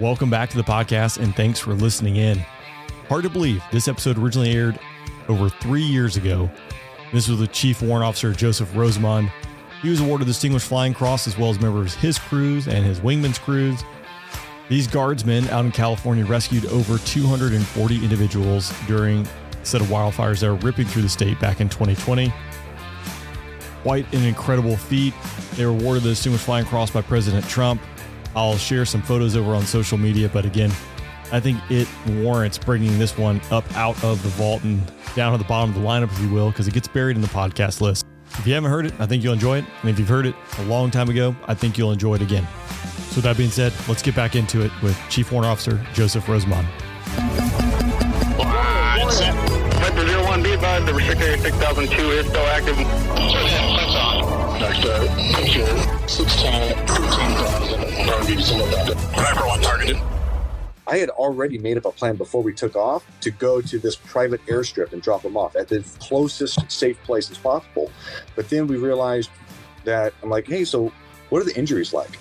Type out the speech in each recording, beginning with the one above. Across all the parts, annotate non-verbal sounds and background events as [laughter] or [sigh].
Welcome back to the podcast and thanks for listening in. Hard to believe this episode originally aired over three years ago. This was the Chief Warrant Officer Joseph Rosamond. He was awarded the Distinguished Flying Cross as well as members of his crews and his wingman's crews. These guardsmen out in California rescued over 240 individuals during a set of wildfires that were ripping through the state back in 2020. Quite an incredible feat. They were awarded the Distinguished Flying Cross by President Trump. I'll share some photos over on social media, but again, I think it warrants bringing this one up out of the vault and down at the bottom of the lineup, if you will, because it gets buried in the podcast list. If you haven't heard it, I think you'll enjoy it. And if you've heard it a long time ago, I think you'll enjoy it again. So, with that being said, let's get back into it with Chief Warrant Officer Joseph Rosamond. Vector 01 B advised the restricted area 6002 is still active. Next, uh, picture 16, 15,000. I'll give you some of that. Viper 1 targeted. I had already made up a plan before we took off to go to this private airstrip and drop them off at the closest safe place as possible. But then we realized that I'm like, hey, so what are the injuries like?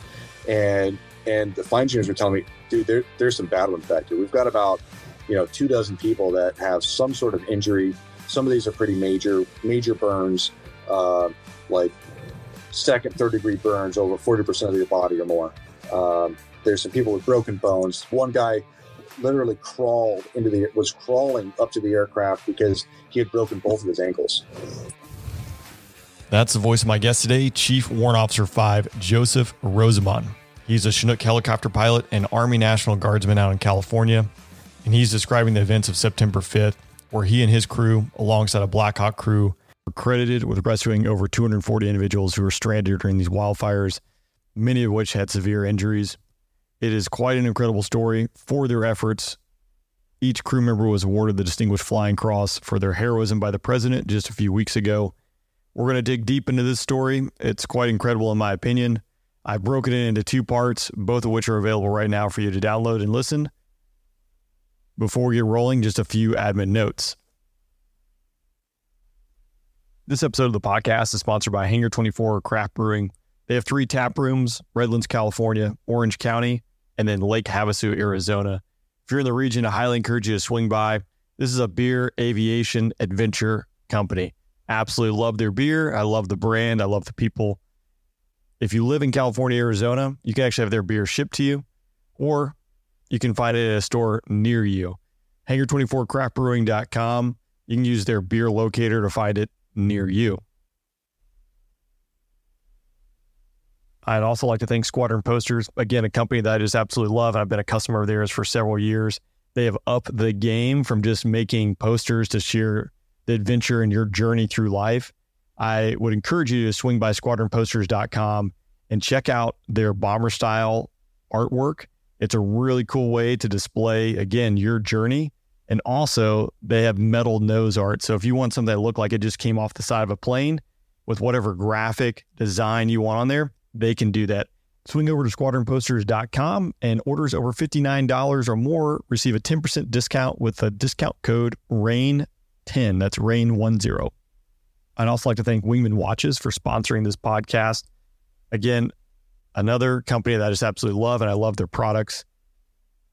And and the fine tuners were telling me, dude, there, there's some bad ones back here. We've got about you know two dozen people that have some sort of injury. Some of these are pretty major, major burns, uh, like second, third degree burns over 40% of your body or more. Um, there's some people with broken bones. One guy literally crawled into the was crawling up to the aircraft because he had broken both of his ankles. That's the voice of my guest today, Chief Warrant Officer 5, Joseph Rosamond. He's a Chinook helicopter pilot and Army National Guardsman out in California. And he's describing the events of September 5th, where he and his crew, alongside a Black Hawk crew, credited with rescuing over 240 individuals who were stranded during these wildfires, many of which had severe injuries. It is quite an incredible story for their efforts. Each crew member was awarded the Distinguished Flying Cross for their heroism by the president just a few weeks ago. We're going to dig deep into this story. It's quite incredible, in my opinion. I've broken it into two parts, both of which are available right now for you to download and listen. Before we get rolling, just a few admin notes. This episode of the podcast is sponsored by Hangar 24 Craft Brewing. They have three tap rooms Redlands, California, Orange County, and then Lake Havasu, Arizona. If you're in the region, I highly encourage you to swing by. This is a beer aviation adventure company. Absolutely love their beer. I love the brand. I love the people. If you live in California, Arizona, you can actually have their beer shipped to you, or you can find it at a store near you. Hangar24craftbrewing.com. You can use their beer locator to find it near you. I'd also like to thank Squadron Posters, again, a company that I just absolutely love. I've been a customer of theirs for several years. They have upped the game from just making posters to share the adventure and your journey through life. I would encourage you to swing by squadronposters.com and check out their bomber style artwork. It's a really cool way to display, again, your journey. And also, they have metal nose art. So if you want something that look like it just came off the side of a plane with whatever graphic design you want on there, they can do that. Swing over to squadronposters.com and orders over $59 or more receive a 10% discount with a discount code RAIN10. That's RAIN10. I'd also like to thank Wingman Watches for sponsoring this podcast. Again, another company that I just absolutely love and I love their products.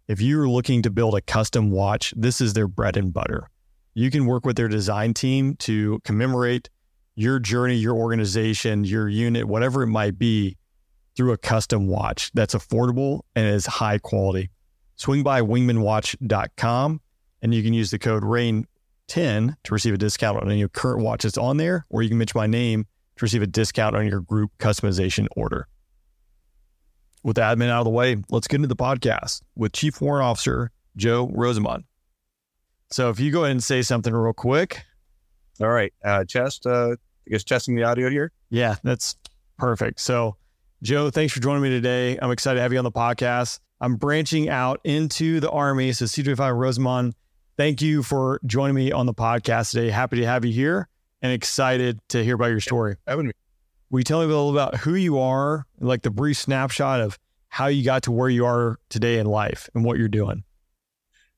If you're looking to build a custom watch, this is their bread and butter. You can work with their design team to commemorate your journey, your organization, your unit, whatever it might be, through a custom watch that's affordable and is high quality. Swing by wingmanwatch.com and you can use the code RAIN10 to receive a discount on any current watch that's on there, or you can mention my name to receive a discount on your group customization order. With the admin out of the way, let's get into the podcast with Chief Warrant Officer Joe Rosamond. So if you go ahead and say something real quick. All right. Uh, Chest, uh, I guess testing the audio here. Yeah, that's perfect. So, Joe, thanks for joining me today. I'm excited to have you on the podcast. I'm branching out into the Army. So, CW5 Rosamond, thank you for joining me on the podcast today. Happy to have you here and excited to hear about your story. Having me. Will you tell me a little about who you are, like the brief snapshot of how you got to where you are today in life and what you're doing?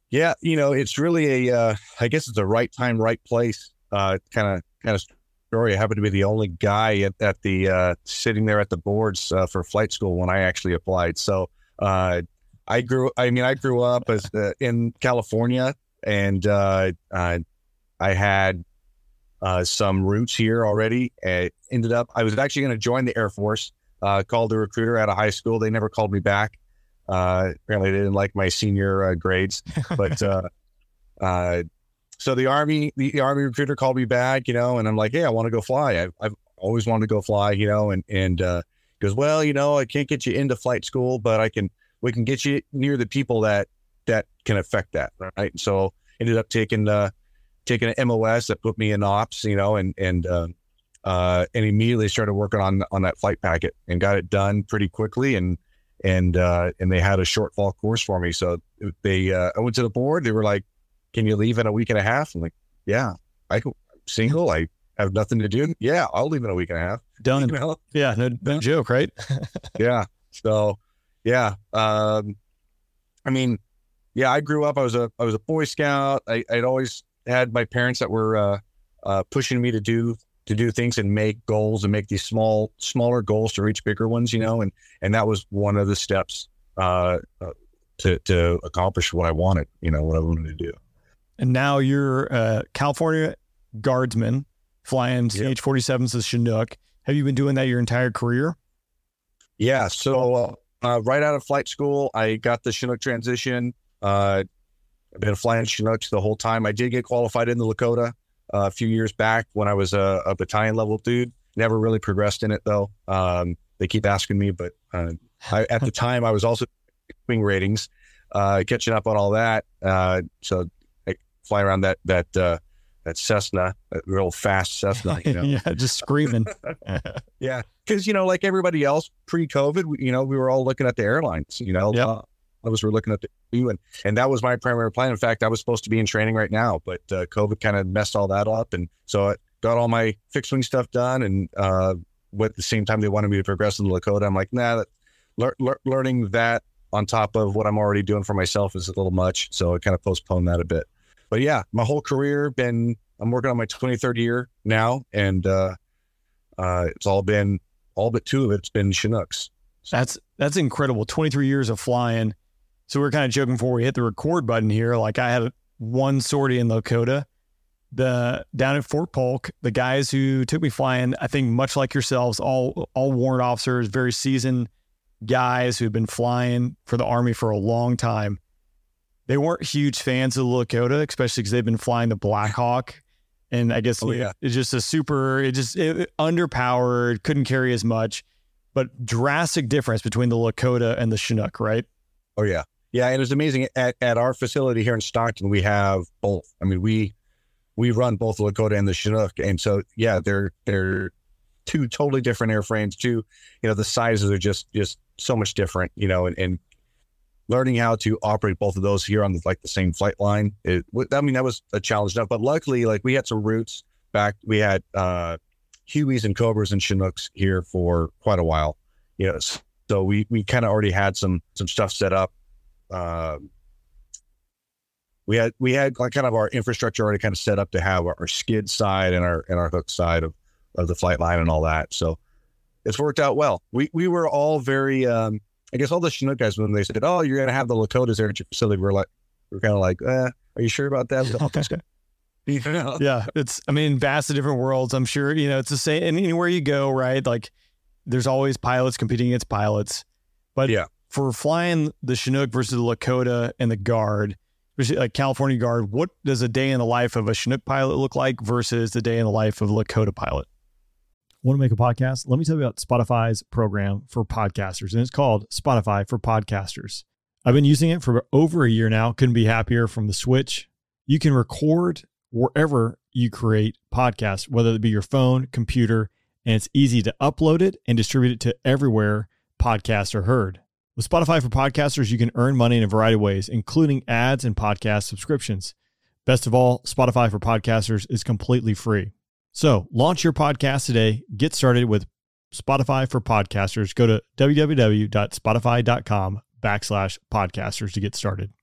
Yeah, you know, it's really a, uh, I guess it's a right time, right place kind of kind of story. I happened to be the only guy at, at the uh, sitting there at the boards uh, for flight school when I actually applied. So uh, I grew. I mean, I grew up as uh, in California, and uh, uh, I had uh, some roots here already. And ended up, I was actually going to join the Air Force. Uh, called the recruiter out of high school. They never called me back. Uh, apparently, they didn't like my senior uh, grades. But uh, [laughs] uh, so the army, the, the army recruiter called me back, you know, and I'm like, hey, I want to go fly. I've, I've always wanted to go fly, you know, and and uh, goes, well, you know, I can't get you into flight school, but I can. We can get you near the people that that can affect that, right? So ended up taking uh, taking an MOS that put me in ops, you know, and and uh, uh, and immediately started working on on that flight packet and got it done pretty quickly and and uh, and they had a shortfall course for me. So they uh, I went to the board. They were like, "Can you leave in a week and a half?" I'm like, "Yeah, I am single. I have nothing to do. Yeah, I'll leave in a week and a half. [laughs] Done. You know? Yeah, no, no joke, right? [laughs] yeah. So yeah, um, I mean, yeah, I grew up. I was a I was a Boy Scout. I, I'd always had my parents that were uh, uh, pushing me to do to do things and make goals and make these small smaller goals to reach bigger ones. You know, and and that was one of the steps uh, uh, to to accomplish what I wanted. You know, what I wanted to do. And now you're a California guardsman flying Yep. CH 47s to Chinook. Have you been doing that your entire career? Yeah. So uh, right out of flight school, I got the Chinook transition. Uh, I've been flying Chinooks the whole time. I did get qualified in the Lakota uh, a few years back when I was a, a battalion level dude. Never really progressed in it though. Um, they keep asking me, but uh, I, at the time I was also wing ratings, uh, catching up on all that. Uh, so I fly around that that uh, that Cessna, that real fast Cessna. You know? [laughs] yeah, just screaming. [laughs] [laughs] Yeah, because you know, like everybody else pre-COVID, we, you know, we were all looking at the airlines. You know, Yep. Was were looking at the two, and and that was my primary plan. In fact, I was supposed to be in training right now, but uh, COVID kind of messed all that up, and so I got all my fixed wing stuff done. And uh, at the same time, they wanted me to progress in the Lakota. I'm like, nah, that, lear, lear, learning that on top of what I'm already doing for myself is a little much, so I kind of postponed that a bit. But yeah, my whole career been I'm working on my 23rd year now, and uh, uh, it's all been all but two of it's been Chinooks. That's that's incredible. 23 years of flying. So we are kind of joking before we hit the record button here. Like I had one sortie in Lakota. The down at Fort Polk, the guys who took me flying, I think much like yourselves, all all warrant officers, very seasoned guys who've been flying for the Army for a long time. They weren't huge fans of the Lakota, especially because they've been flying the Black Hawk. And I guess Oh, yeah. it's just a super, it just it, underpowered, couldn't carry as much but drastic difference between the Lakota and the Chinook, right? Oh yeah, yeah, and it's amazing at, at our facility here in Stockton. We have both. I mean, we we run both the Lakota and the Chinook, and so yeah, they're they're two totally different airframes. Two, you know, the sizes are just just so much different. You know, and, and learning how to operate both of those here on the, like the same flight line. It, I mean, that was a challenge enough. But luckily, like we had some roots back. We had uh, Hueys and Cobras and Chinooks here for quite a while. You know, so we we kind of already had some some stuff set up. Um, we had we had like kind of our infrastructure already kind of set up to have our, our skid side and our and our hook side of of the flight line and all that. So it's worked out well. We we were all very um, I guess all the Chinook guys when they said, "Oh, you're gonna have the Lakotas there at your facility," we're like, we're kind of like, eh, "Are you sure about that?" [laughs] you know? yeah, it's I mean, vast of different worlds. I'm sure you know it's the same. And anywhere you go, right? Like, there's always pilots competing against pilots. But Yeah. For flying the Chinook versus the Lakota and the Guard, especially like California Guard, what does a day in the life of a Chinook pilot look like versus the day in the life of a Lakota pilot? Want to make a podcast? Let me tell you about Spotify's program for podcasters, and it's called Spotify for Podcasters. I've been using it for over a year now. Couldn't be happier from the switch. You can record wherever you create podcasts, whether it be your phone, computer, and it's easy to upload it and distribute it to everywhere podcasts are heard. With Spotify for Podcasters, you can earn money in a variety of ways, including ads and podcast subscriptions. Best of all, Spotify for Podcasters is completely free. So launch your podcast today. Get started with Spotify for Podcasters. Go to www.spotify.com backslash podcasters to get started.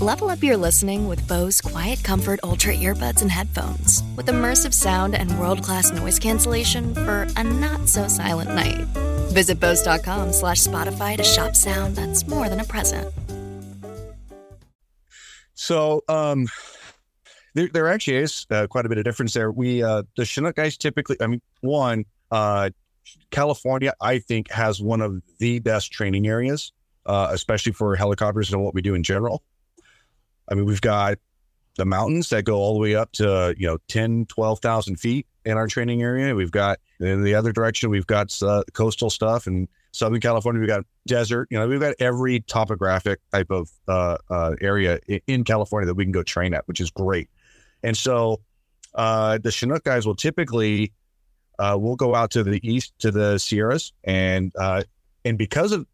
Level up your listening with Bose Quiet Comfort Ultra earbuds and headphones. With immersive sound and world class noise cancellation for a not so silent night. Visit Bose.com slash Spotify to shop sound that's more than a present. So, um, there, there actually is uh, quite a bit of difference there. We, uh, the Chinook guys typically, I mean, one, uh, California, I think, has one of the best training areas, uh, especially for helicopters and what we do in general. I mean, we've got the mountains that go all the way up to, you know, 10, 12,000 feet in our training area. We've got in the other direction, we've got uh, coastal stuff and Southern California, we've got desert. You know, we've got every topographic type of uh, uh, area in, California that we can go train at, which is great. And so uh, the Chinook guys will typically uh, we'll go out to the east to the Sierras, and uh, and because of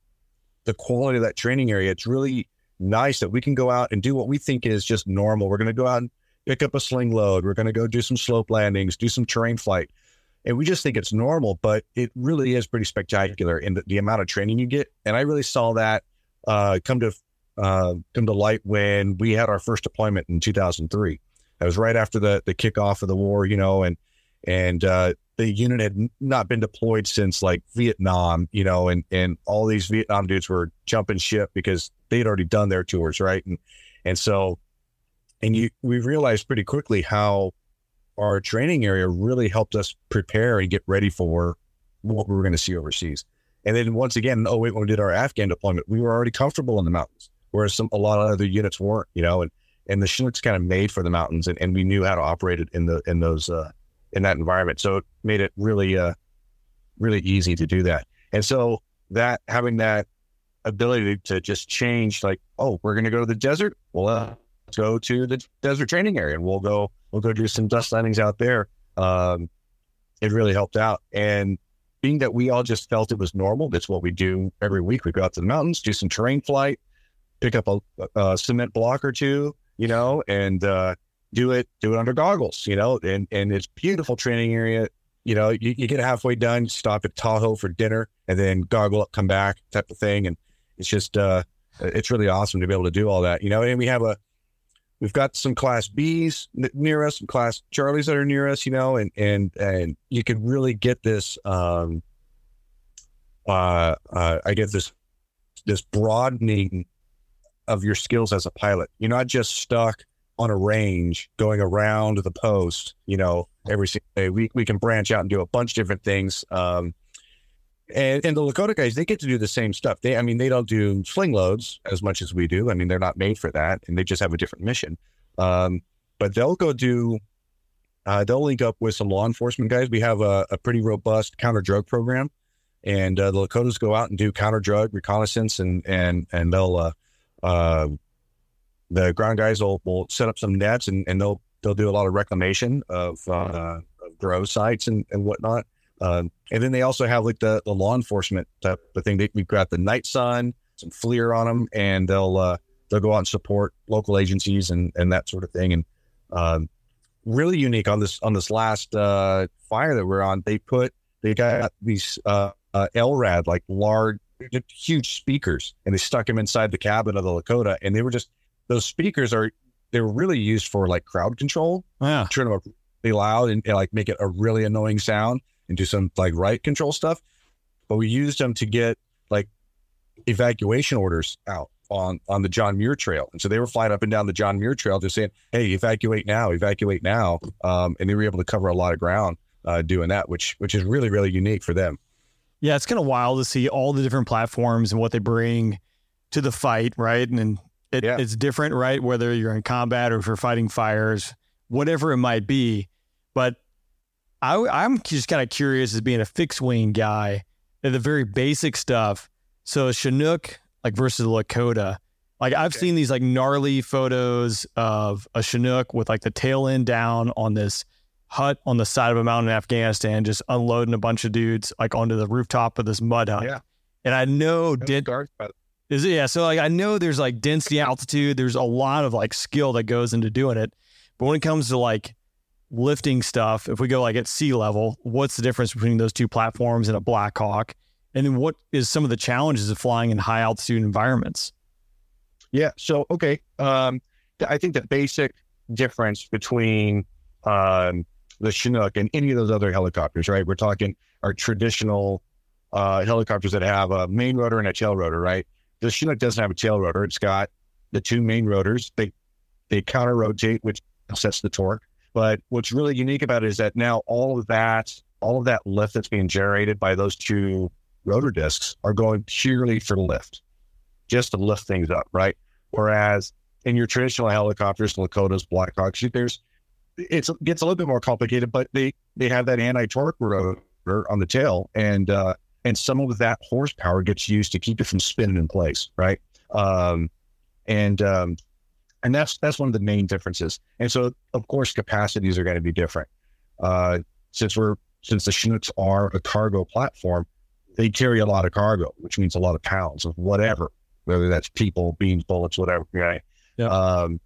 the quality of that training area, it's really nice that we can go out and do what we think is just normal. We're going to go out and pick up a sling load. We're going to go do some slope landings, do some terrain flight. And we just think it's normal, but it really is pretty spectacular in the, the amount of training you get. And I really saw that uh, come to uh, come to light when we had our first deployment in 2003. That was right after the the kickoff of the war, you know, and and uh, the unit had not been deployed since like Vietnam, you know, and and all these Vietnam dudes were jumping ship because they'd already done their tours, right? And and so, and you we realized pretty quickly how our training area really helped us prepare and get ready for what we were going to see overseas. And then once again, oh wait, when we did our Afghan deployment, we were already comfortable in the mountains, whereas some a lot of other units weren't, you know, and and the Chinook's kind of made for the mountains, and, and we knew how to operate it in the in those uh, in that environment. So it made it really, uh, really easy to do that. And so that having that ability to just change, like, oh, we're going to go to the desert. Well, uh, let's go to the desert training area, and we'll go, we'll go do some dust landings out there. Um, it really helped out. And being that we all just felt it was normal, that's what we do every week. We go out to the mountains, do some terrain flight, pick up a, a cement block or two, you know, and uh, do it do it under goggles, you know, and and it's beautiful training area. You know, you, you get halfway done, stop at Tahoe for dinner, and then goggle up, come back, type of thing, and it's just uh, it's really awesome to be able to do all that. You know, and we have a we've got some class Bs near us, some class Charlies that are near us, you know, and and and you can really get this um uh, uh I get this this broadening of your skills as a pilot. You're not just stuck on a range going around the post, you know, every single day. We, we can branch out and do a bunch of different things. Um, and, and the Lakota guys, they get to do the same stuff. They, I mean, they don't do sling loads as much as we do. I mean, they're not made for that and they just have a different mission. Um, but they'll go do, uh, they'll link up with some law enforcement guys. We have a, a pretty robust counter drug program and uh, the Lakotas go out and do counter drug reconnaissance and, and, and they'll, uh, uh, the ground guys will, will set up some nets and, and they'll they'll do a lot of reclamation of, uh, of grow sites and, and whatnot. Um, and then they also have like the, the law enforcement type of thing. They, we've got the night sun, some FLIR on them, and they'll uh, they'll go out and support local agencies and, and that sort of thing. And um, really unique on this on this last uh, fire that we're on. They put they got these uh, uh, LRAD like large, huge speakers, and they stuck them inside the cabin of the Lakota, and they were just those speakers are they're really used for like crowd control. Yeah. Turn them up really loud and, and, like make it a really annoying sound and do some like right control stuff. But we used them to get like evacuation orders out on on the John Muir Trail, and so they were flying up and down the John Muir Trail, just saying, "Hey, evacuate now, evacuate now," um, and they were able to cover a lot of ground uh, doing that, which which is really really unique for them. Yeah, it's kind of wild to see all the different platforms and what they bring to the fight, right? And, and it, yeah. It's different, right? Whether you're in combat or if you're fighting fires, whatever it might be. But I, am just kind of curious as being a fixed wing guy, the very basic stuff. So Chinook, like versus Lakota, like I've okay. seen these like gnarly photos of a Chinook with like the tail end down on this hut on the side of a mountain in Afghanistan, just unloading a bunch of dudes like onto the rooftop of this mud hut. Yeah. And I know did, is it? Yeah. So like I know there's like density, altitude. There's a lot of like skill that goes into doing it. But when it comes to like lifting stuff, if we go like at sea level, what's the difference between those two platforms and a Blackhawk? And then what is some of the challenges of flying in high altitude environments? Yeah. So okay. Um, I think the basic difference between um, the Chinook and any of those other helicopters, right? We're talking our traditional uh, helicopters that have a main rotor and a tail rotor, right? The Chinook doesn't have a tail rotor. It's got the two main rotors. They they counter rotate, which sets the torque. But what's really unique about it is that now all of that, all of that lift that's being generated by those two rotor discs are going purely for lift, just to lift things up, right? Whereas in your traditional helicopters, Lakotas, Blackhawks, there's it gets a little bit more complicated, but they they have that anti torque rotor on the tail, and uh, and some of that horsepower gets used to keep it from spinning in place, right? Um, and um, and that's that's one of the main differences. And so, of course, capacities are going to be different. Uh, since we're since the Chinooks are a cargo platform, they carry a lot of cargo, which means a lot of pounds of whatever, whether that's people, beans, bullets, whatever. Right. Yeah. Um,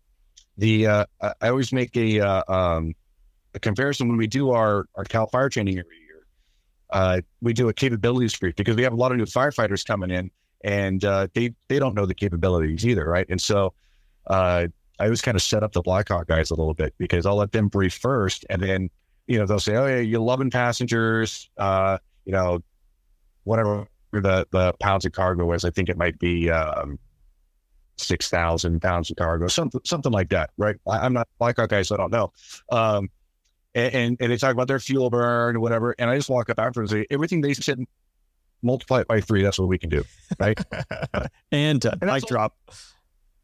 the uh, I always make a uh, um, a comparison when we do our our Cal Fire training every year. Uh, we do a capabilities brief because we have a lot of new firefighters coming in, and uh, they they don't know the capabilities either, right? And so uh, I always kind of set up the Blackhawk guys a little bit because I'll let them brief first, and then you know they'll say, "Oh yeah, you're loving passengers," uh, you know, whatever the the pounds of cargo is. I think it might be um, six thousand pounds of cargo, something something like that, right? I, am not Blackhawk guy, so I don't know. Um, and, and, and they talk about their fuel burn or whatever, and I just walk up after and say everything they said, multiply it by three. That's what we can do, right? [laughs] and uh, mic drop.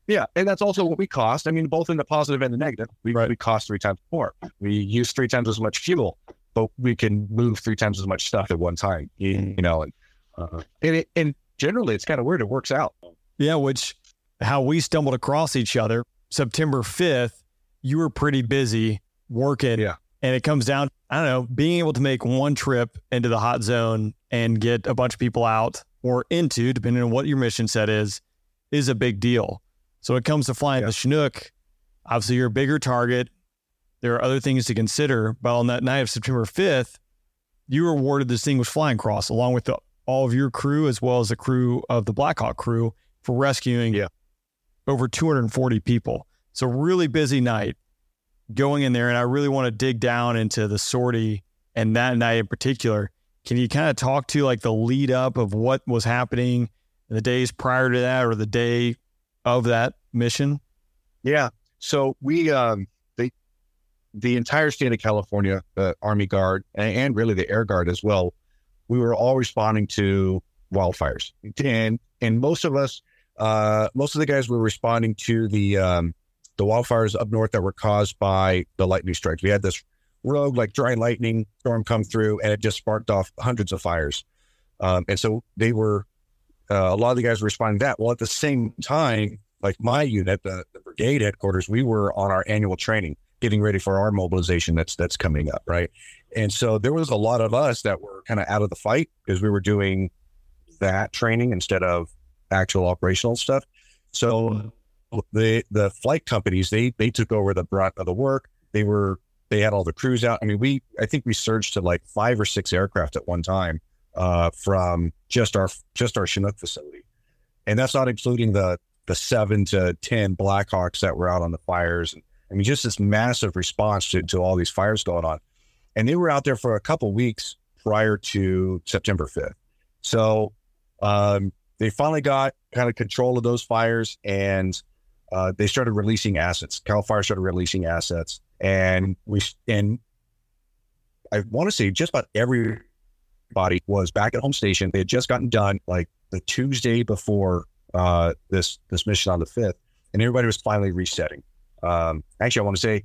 Yeah, and that's also what we cost. I mean, both in the positive and the negative. We, right. we cost three times more. We use three times as much fuel, but we can move three times as much stuff at one time. You, mm. you know, and uh, and, it, and generally, it's kind of weird. It works out. Yeah, which how we stumbled across each other. September 5th, you were pretty busy working. Yeah. And it comes down, I don't know, being able to make one trip into the hot zone and get a bunch of people out or into, depending on what your mission set is, is a big deal. So when it comes to flying yeah. the Chinook. Obviously, you're a bigger target. There are other things to consider. But on that night of September 5th, you were awarded the Distinguished Flying Cross along with the, all of your crew as well as the crew of the Blackhawk crew for rescuing yeah over 240 people. So really busy night going in there. And I really want to dig down into the sortie and that night in particular. Can you kind of talk to like the lead up of what was happening in the days prior to that or the day of that mission? Yeah. So we, um, the, the entire state of California, the Army Guard and, and really the Air Guard as well, we were all responding to wildfires. And, and most of us, uh, most of the guys were responding to the um, the wildfires up north that were caused by the lightning strikes. We had this rogue like dry lightning storm come through, and it just sparked off hundreds of fires. Um, and so they were uh, a lot of the guys were responding to that. Well, at the same time, like my unit, the, the brigade headquarters, we were on our annual training, getting ready for our mobilization that's that's coming up, right? And so there was a lot of us that were kind of out of the fight because we were doing that training instead of actual operational stuff. So the the flight companies they they took over the brunt of the work. They were they had all the crews out. I mean, we I think we surged to like five or six aircraft at one time uh, from just our just our Chinook facility, and that's not including the the seven to ten Blackhawks that were out on the fires. I mean, just this massive response to, to all these fires going on, and they were out there for a couple weeks prior to September fifth. So um, they finally got kind of control of those fires and uh, they started releasing assets. Cal Fire started releasing assets, and we and I want to say just about everybody was back at home station. They had just gotten done like the Tuesday before uh, this this mission on the fifth, and everybody was finally resetting. Um, actually, I want to say, I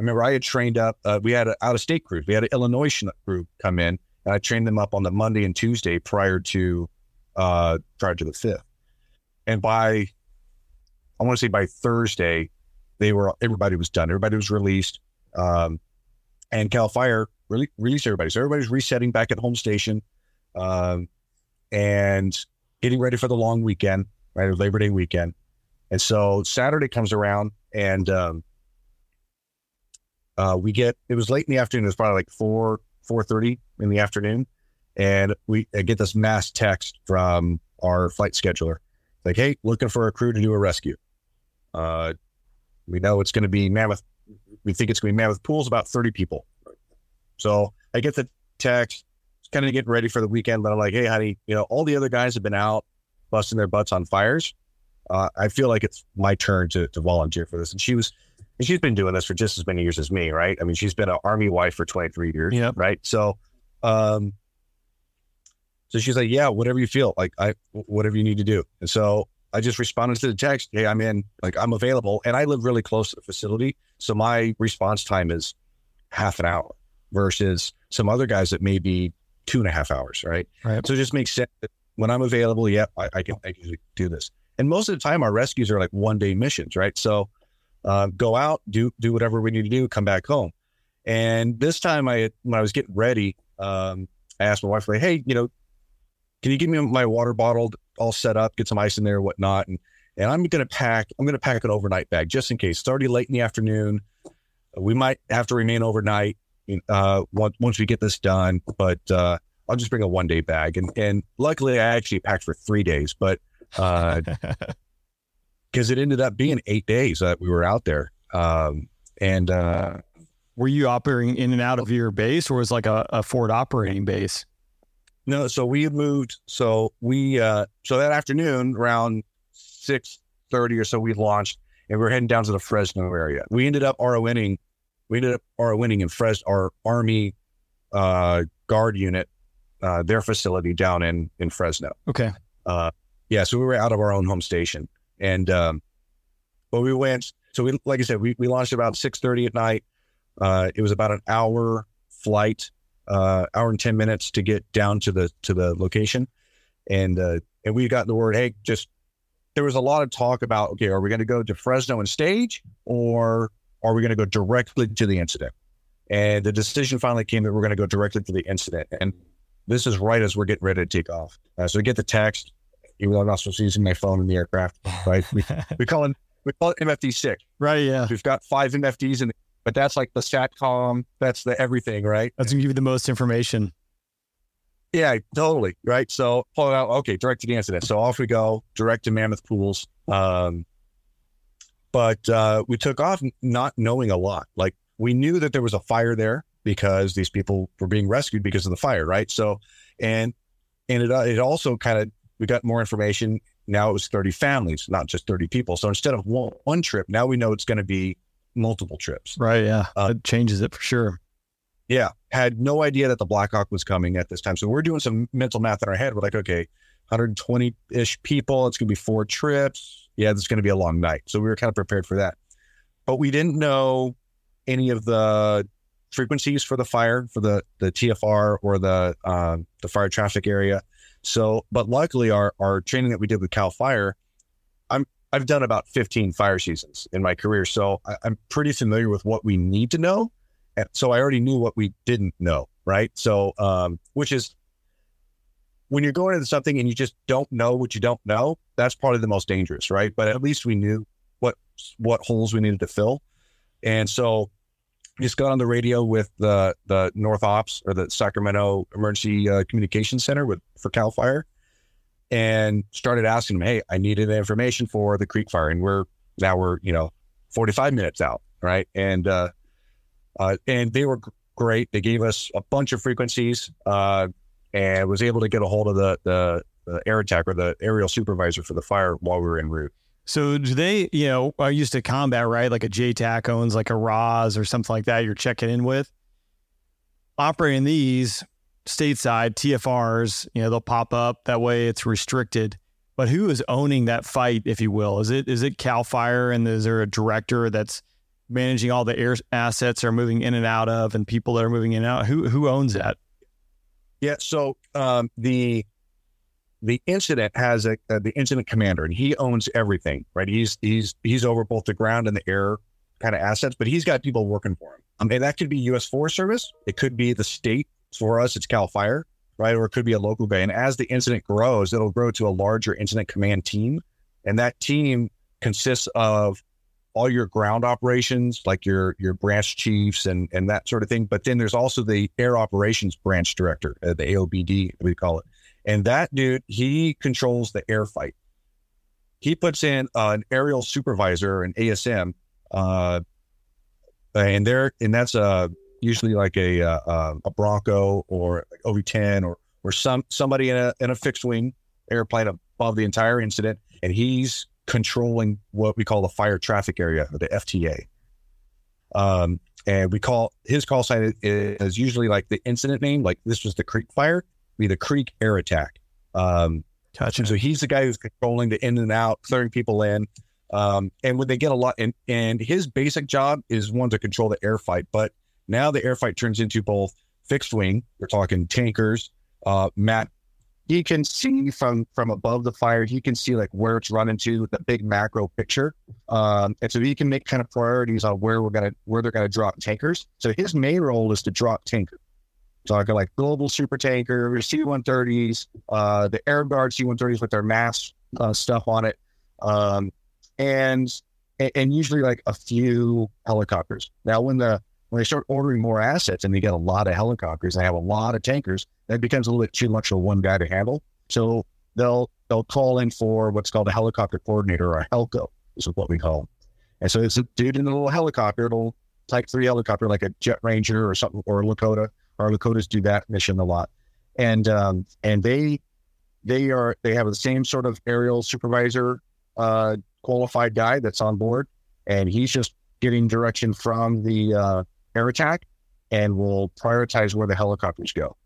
remember I had trained up. Uh, we had an out of state crew. We had an Illinois crew come in, and I trained them up on the Monday and Tuesday prior to uh, prior to the fifth. And by, I want to say by Thursday, they were everybody was done. Everybody was released, um, and Cal Fire really released everybody. So everybody's resetting back at home station, um, and getting ready for the long weekend, right? Labor Day weekend. And so Saturday comes around, and um, uh, we get it was late in the afternoon. It was probably like four four thirty in the afternoon, and we get this mass text from our flight scheduler like, hey, looking for a crew to do a rescue. Uh, we know it's going to be Mammoth. We think it's going to be Mammoth Pools, about 30 people. So I get the text, kind of getting ready for the weekend, but I'm like, hey, honey, you know, all the other guys have been out busting their butts on fires. Uh, I feel like it's my turn to to volunteer for this. And she was, and she's been doing this for just as many years as me, right? I mean, she's been an army wife for 23 years, Yep. right? So, um, so she's like, yeah, whatever you feel, like I, whatever you need to do. And so I just responded to the text, hey, I'm in, like I'm available, and I live really close to the facility, so my response time is half an hour versus some other guys that may be two and a half hours, right? Right. So it just makes sense that when I'm available, yep, I, I can I can do this. And most of the time, our rescues are like one day missions, right? So uh, go out, do do whatever we need to do, come back home. And this time, I when I was getting ready, um, I asked my wife, like, hey, you know, can you give me my water bottle all set up, get some ice in there, whatnot, and and I'm gonna pack I'm gonna pack an overnight bag just in case. It's already late in the afternoon. We might have to remain overnight uh, once once we get this done, but uh, I'll just bring a one day bag. And and luckily, I actually packed for three days, but [laughs] because it ended up being eight days that we were out there. Um, and uh, Were you operating in and out of your base, or was it like a, a forward operating base? No, so we had moved. So we uh, so that afternoon around six thirty or so, we launched and we were heading down to the Fresno area. We ended up ROing. We ended up ROing in Fresno, our Army uh, Guard unit, uh, their facility down in in Fresno. Okay. Uh, yeah, so we were out of our own home station, and um, but we went. So we, like I said, we, we launched about six thirty at night. Uh, it was about an hour flight, uh, hour and ten minutes to get down to the to the location, and uh, and we got the word, hey, just there was a lot of talk about, okay, are we going to go to Fresno and stage, or are we going to go directly to the incident? And the decision finally came that we're going to go directly to the incident, and this is right as we're getting ready to take off. Uh, so we get the text, even though I'm not supposed to be using my phone in the aircraft, right? We, we call it we call it MFD six. Right. Yeah. We've got five MFDs in, but that's like the stat SATCOM, that's the everything, right? That's gonna give you the most information. Yeah, totally. Right. So pull it out. Okay, direct to the incident. So off we go, direct to Mammoth Pools. Um, but uh, we took off not knowing a lot. Like we knew that there was a fire there because these people were being rescued because of the fire, right? So, and and it uh, it also kind of we got more information. Now it was thirty families, not just thirty people. So instead of one, one trip, now we know it's going to be multiple trips. Right. Yeah. Uh, it changes it for sure. Yeah, had no idea that the Blackhawk was coming at this time. So we're doing some mental math in our head. We're like, okay, 120 ish people. It's going to be four trips. Yeah, this is going to be a long night. So we were kind of prepared for that. But we didn't know any of the frequencies for the fire, for the the TFR or the um, the fire traffic area. So, but luckily, our our training that we did with Cal Fire, I'm I've done about 15 fire seasons in my career, so I, I'm pretty familiar with what we need to know. And so I already knew what we didn't know, right? So, um, which is when you're going into something and you just don't know what you don't know, that's probably the most dangerous, right? But at least we knew what what holes we needed to fill, and so just got on the radio with the the North Ops or the Sacramento Emergency uh, Communication Center with for Cal Fire, and started asking them, "Hey, I needed information for the Creek Fire, and we're now we're you know 45 minutes out, right?" And uh, uh, and they were great. They gave us a bunch of frequencies, uh, and was able to get a hold of the, the the air attack or the aerial supervisor for the fire while we were en route. So do they, you know, are used to combat, right? Like a JTAC owns like a Roz or something like that you're checking in with. Operating these stateside TFRs, you know, they'll pop up. That way it's restricted. But who is owning that fight, if you will? Is it is it Cal Fire and is there a director that's managing all the air assets are moving in and out of and people that are moving in and out? Who who owns that? Yeah. So um, the the incident has a uh, the incident commander, and he owns everything. Right. He's he's he's over both the ground and the air kind of assets, but he's got people working for him. Um, and that could be U.S. Forest Service. It could be the state. For us, it's Cal Fire, right? Or it could be a local guy. And as the incident grows, it'll grow to a larger incident command team, and that team consists of all your ground operations, like your your branch chiefs and and that sort of thing. But then there's also the air operations branch director, uh, the AOBD we call it, and that dude he controls the air fight. He puts in uh, an aerial supervisor, an ASM, uh, and there and that's a usually like a uh, uh, a Bronco or like OV10 or or some somebody in a in a fixed wing airplane above the entire incident, and he's controlling what we call the fire traffic area, or the FTA. Um, and we call his call sign is, is usually like the incident name, like this was the Creek fire, be the Creek air attack. Um, Gotcha. so he's the guy who's controlling the in and out, clearing people in. Um, and when they get a lot, and, and his basic job is one to control the air fight. But now the air fight turns into both fixed wing. We're talking tankers. Uh, Matt, he can see from from above the fire. He can see like where it's running to the big macro picture. Um, and so he can make kind of priorities on where we're gonna where they're gonna drop tankers. So his main role is to drop tankers talking like global super tanker, C-130s, uh, the Air Guard C-130s with their MAFFS uh, stuff on it, um, and and usually like a few helicopters. Now, when the when they start ordering more assets and they get a lot of helicopters, they have a lot of tankers, that becomes a little bit too much for one guy to handle. So they'll they'll call in for what's called a helicopter coordinator or a HELCO, is what we call them. And so it's a dude in a little helicopter, little Type Three helicopter, like a Jet Ranger or something, or a Lakota our Lakotas do that mission a lot, and um, and they they are they have the same sort of aerial supervisor uh, qualified guy that's on board, and he's just getting direction from the uh, air attack, and will prioritize where the helicopters go.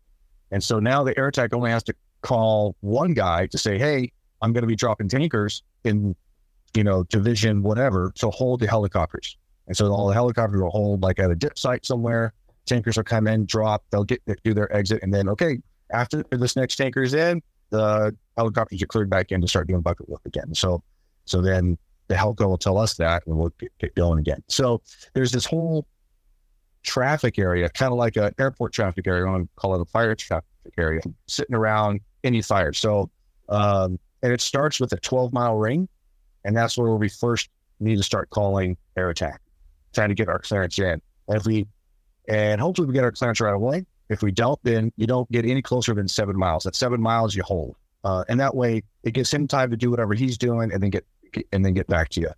And so now the air attack only has to call one guy to say, "Hey, I'm going to be dropping tankers in, you know, division whatever, so hold the helicopters." And so all the helicopters will hold like at a dip site somewhere, tankers will come in, drop, they'll get do their exit, and then okay, after this next tanker is in, the helicopters are cleared back in to start doing bucket work again. So, so then the helico will tell us that, and we'll get, get going again. So there's this whole traffic area, kind of like an airport traffic area. I want to call it a fire traffic area, sitting around any fire. So, um, and it starts with a 12 mile ring, and that's where we first need to start calling air attack, trying to get our clearance in. If we and hopefully we get our clearance right away. If we don't, then you don't get any closer than seven miles. At seven miles, you hold, uh, and that way it gives him time to do whatever he's doing, and then get and then get back to you.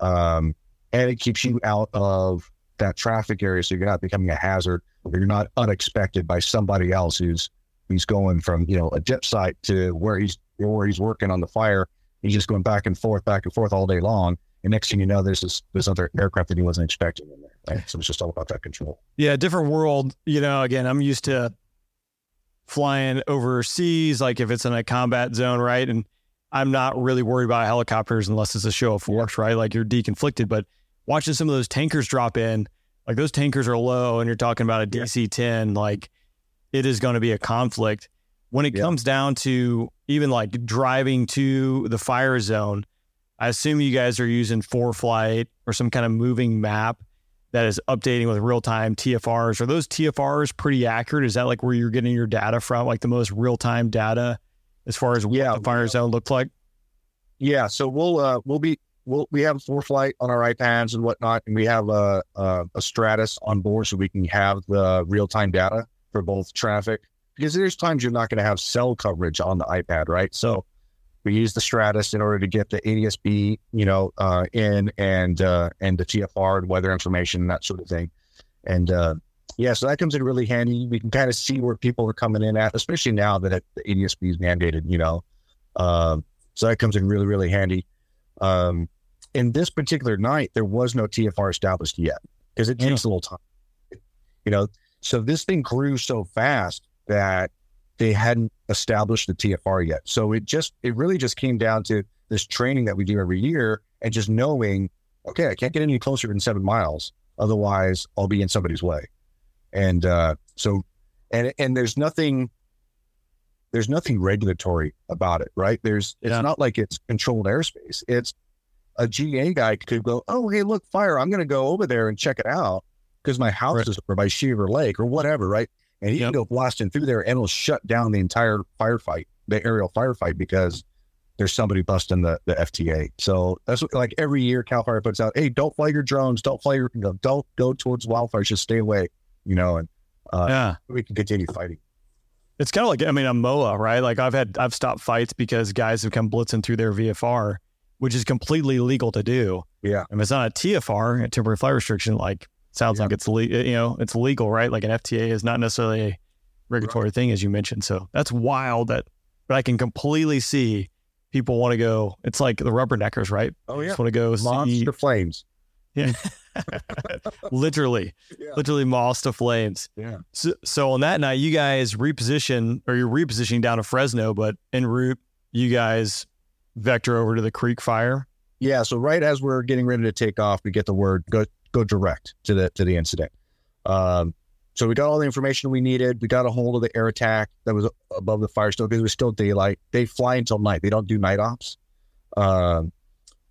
Um, and it keeps you out of that traffic area, so you're not becoming a hazard. Or you're not unexpected by somebody else who's who's going from you know a dip site to where he's where he's working on the fire. He's just going back and forth, back and forth all day long. And next thing you know, there's this this other aircraft that he wasn't expecting in there. Right? So it's just all about that control. Yeah, different world. You know, again, I'm used to flying overseas, like if it's in a combat zone, right? And I'm not really worried about helicopters unless it's a show of force, right? Like you're deconflicted. But watching some of those tankers drop in, like those tankers are low, and you're talking about a DC 10, like it is going to be a conflict. When it Yeah. comes down to even like driving to the fire zone, I assume you guys are using four ForeFlight or some kind of moving map that is updating with real time TFRs. Are those TFRs pretty accurate? Is that like where you're getting your data from, like the most real time data as far as what Yeah. the fire zone looked like? Yeah, so we'll uh we'll be we'll we have ForeFlight on our iPads and whatnot, and we have a a, a Stratus on board so we can have the real time data for both traffic because there's times you're not going to have cell coverage on the iPad, right? So we use the Stratus in order to get the ADSB, you know, uh, in and uh, and the TFR and weather information and that sort of thing, and uh, yeah, so that comes in really handy. We can kind of see where people are coming in at, especially now that it, the ADSB is mandated, you know. Um, so that comes in really, really handy. Um, in this particular night, there was no TFR established yet because it takes a little time. You know, so this thing grew so fast that they hadn't established the TFR yet. So it just, it really just came down to this training that we do every year and just knowing, okay, I can't get any closer than seven miles. Otherwise, I'll be in somebody's way. And uh, so, and and there's nothing, there's nothing regulatory about it, right? There's, it's Yeah. not like it's controlled airspace. It's a GA guy could go, oh, hey, look, fire! I'm going to go over there and check it out because my house Right. is over by Shaver Lake or whatever, right? And he Yep. can go blasting through there and it'll shut down the entire firefight, the aerial firefight, because there's somebody busting the, the FTA. So that's what, like every year Cal Fire puts out, hey, don't fly your drones, don't fly your, you know, don't go towards wildfires, just stay away, you know, and uh, yeah. we can continue fighting. It's kind of like, I mean, a MOA, right? Like I've had, I've stopped fights because guys have come blitzing through their VFR, which is completely legal to do. Yeah. And if it's not a TFR, a temporary flight restriction, like sounds Yeah. like it's le- you know it's legal, right? Like an FTA is not necessarily a regulatory thing, as you mentioned. So that's wild. That but I can completely see people want to go. It's like the rubberneckers, right? Oh Just want to go see, monster flames. [laughs] yeah, [laughs] literally, Yeah. literally moss to flames. Yeah. So, so on that night, you guys reposition or you're repositioning down to Fresno, but en route, you guys vector over to the Creek Fire. Yeah. So right as we're getting ready to take off, we get the word go go direct to the to the incident. Um, so we got all the information we needed. We got a hold of the air attack that was above the fire still because it was still daylight. They fly until night. They don't do night ops. Um,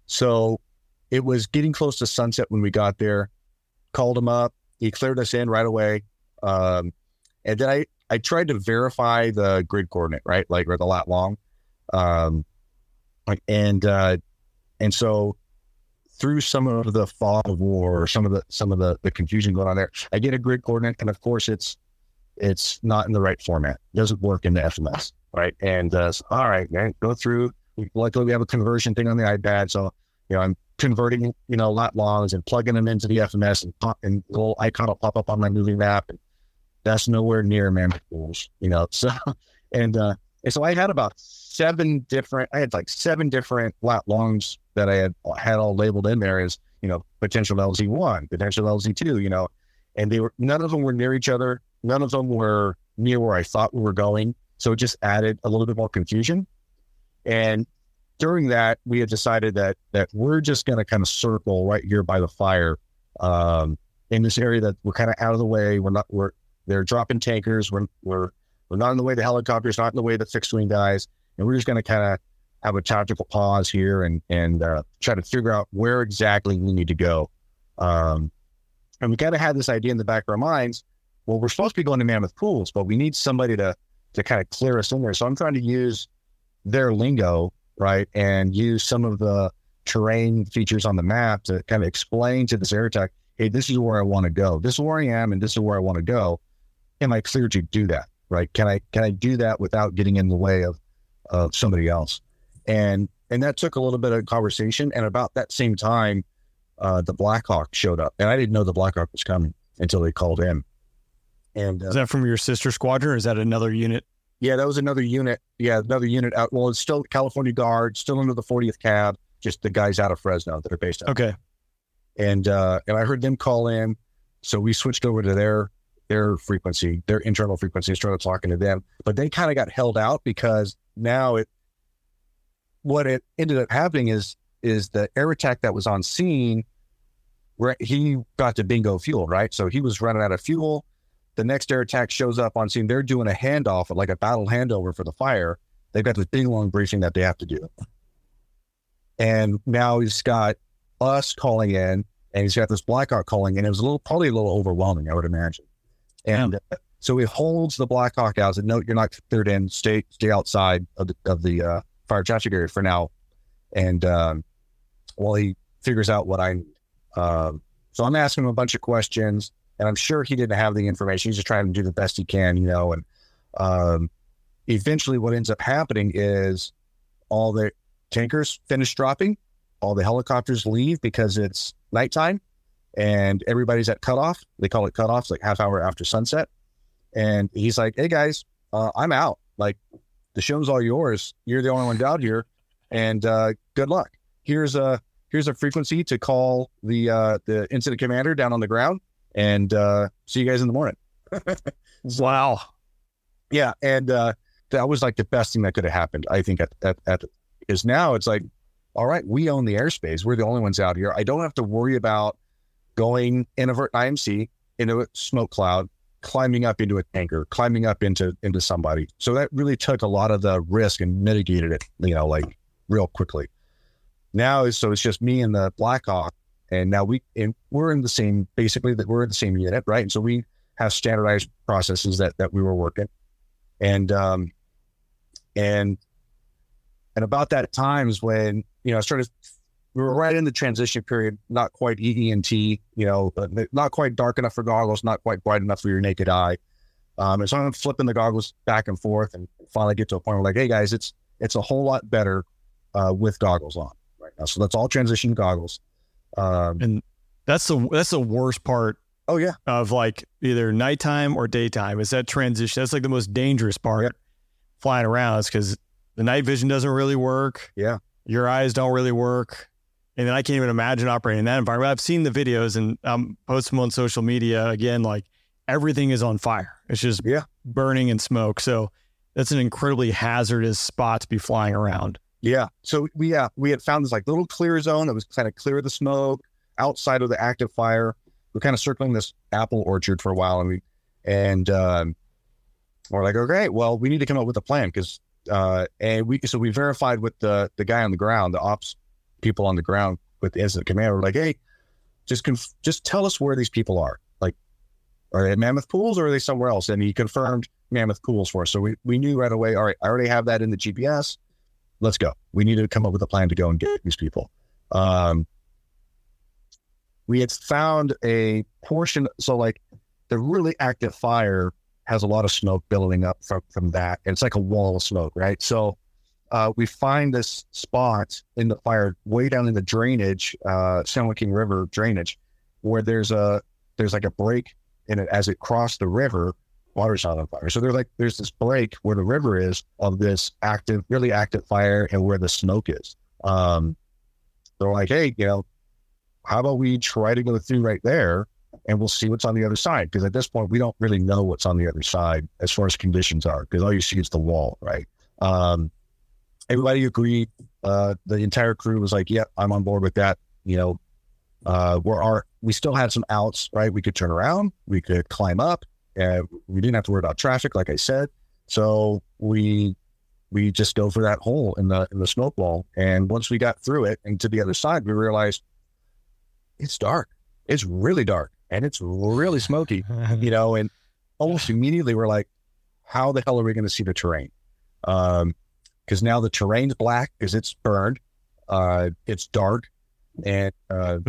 so it was getting close to sunset when we got there. Called him up. He cleared us in right away. Um, and then I I tried to verify the grid coordinate, right, like or the lat long. Um, and uh, and so through some of the fog of war or some of the some of the, the confusion going on there, I get a grid coordinate, and of course it's it's not in the right format. It doesn't work in the FMS, right? And uh, so, all right, man, go through. Luckily, we have a conversion thing on the iPad, so you know I'm converting you know lat longs and plugging them into the FMS, and pop, and the little icon will pop up on my moving map, and that's nowhere near Pools, you know. So [laughs] and uh, and so I had about seven different. I had like seven different lat longs that I had had all labeled in there as you know potential LZ one, potential LZ two, you know, and they were none of them were near each other. None of them were near where I thought we were going. So it just added a little bit more confusion. And during that, we had decided that that we're just going to kind of circle right here by the fire um, in this area that we're kind of out of the way. We're not. We're they're dropping tankers. We're we're we're not in the way the helicopters, not in the way the fixed wing guys, and we're just going to kind of have a tactical pause here and and uh, try to figure out where exactly we need to go. Um, and we kind of had this idea in the back of our minds. Well, we're supposed to be going to Mammoth Pools, but we need somebody to to kind of clear us in there. So I'm trying to use their lingo, right, and use some of the terrain features on the map to kind of explain to this air attack, hey, this is where I want to go. This is where I am, and this is where I want to go. Am I clear to do that? Right? Can I can I do that without getting in the way of of somebody else? And and that took a little bit of conversation. And about that same time, uh, the Blackhawk showed up, and I didn't know the Blackhawk was coming until they called in. And uh, Is that from your sister squadron or is that another unit? yeah, that was another unit. Yeah, another unit out. Well, it's still California Guard, still under the 40th CAB. Just the guys out of Fresno that are based out. Okay. And uh, and I heard them call in, so we switched over to their their frequency, their internal frequency, started talking to them. But they kind of got held out because now it. What it ended up happening is is the air attack that was on scene. Where he got to bingo fuel, right? So he was running out of fuel. The next air attack shows up on scene. They're doing a handoff, like a battle handover for the fire. They've got this big long briefing that they have to do. And now he's got us calling in and he's got this Blackhawk calling in. It was a little, probably a little overwhelming, I would imagine. And uh, so he holds the Blackhawk out. Said, "No, you're not cleared in. Stay, stay outside of the of the uh, fire traffic area for now." And um, while he figures out what I need, um, so I'm asking him a bunch of questions, and I'm sure he didn't have the information. He's just trying to do the best he can, you know. And um, eventually, what ends up happening is all the tankers finish dropping, all the helicopters leave because it's nighttime and everybody's at cutoff. They call it cutoffs, like half hour after sunset. And he's like, "Hey guys, uh, I'm out. Like, the show's all yours. You're the only one out here, and uh, good luck. Here's a here's a frequency to call the uh, the incident commander down on the ground, and uh, see you guys in the morning." [laughs] Wow. Yeah, and uh, that was like the best thing that could have happened. I think at at, at because now it's like, all right, we own the airspace. We're the only ones out here. I don't have to worry about going inadvertent IMC into a smoke cloud, climbing up into a tanker, climbing up into into somebody. So that really took a lot of the risk and mitigated it, you know, like real quickly. Now, so it's just me and the Blackhawk, and now we and we're in the same basically that we're in the same unit, right? And so we have standardized processes that that we were working, and um, and and about that time is when you know I started. We were right in the transition period, not quite EENT, you know, but not quite dark enough for goggles, not quite bright enough for your naked eye. Um, and so I'm flipping the goggles back and forth, and finally get to a point where like, hey guys, it's it's a whole lot better uh, with goggles on right now. So let's all transition to goggles. Um, and That's the that's the worst part Oh yeah. of like either nighttime or daytime. Is that transition? That's like the most dangerous part flying around is because the night vision doesn't really work. Yeah. Your eyes don't really work. And then I can't even imagine operating in that environment. I've seen the videos and um, post them on social media. Again, like everything is on fire. It's just Yeah. burning and smoke. So that's an incredibly hazardous spot to be flying around. Yeah. So we yeah we had found this like little clear zone that was kind of clear of the smoke outside of the active fire. We're kind of circling this apple orchard for a while, and we and um, we're like, okay, well, we need to come up with a plan because uh, and we so we verified with the the guy on the ground, the ops people on the ground with incident command. We're like, hey, just conf- just tell us where these people are. Like, are they at Mammoth Pools or are they somewhere else? And he confirmed Mammoth Pools for us. So we we knew right away. All right, I already have that in the GPS let's go. We need to come up with a plan to go and get these people. Um, we had found a portion, so like the really active fire has a lot of smoke billowing up from, from that. And it's like a wall of smoke, right? So uh, we find this spot in the fire way down in the drainage, uh, San Joaquin River drainage, where there's a there's like a break in it as it crossed the river. Water's not on fire, so there's like there's this break where the river is of this active, really active fire, and where the smoke is. Um, they're like, hey, you know, how about we try to go through right there, and we'll see what's on the other side? Because at this point, we don't really know what's on the other side as far as conditions are, because all you see is the wall, right? Um, everybody agreed. Uh, the entire crew was like, "Yep, I'm on board with that." You know, uh, we're our we still had some outs, right? We could turn around, we could climb up, and we didn't have to worry about traffic, like I said. So we we just go for that hole in the in the smoke wall. And once we got through it and to the other side, we realized it's dark. It's really dark and it's really smoky, [laughs] you know. And almost immediately we're like, how the hell are we going to see the terrain? Um, because now the terrain's black because it's burned. Uh, it's dark, and uh,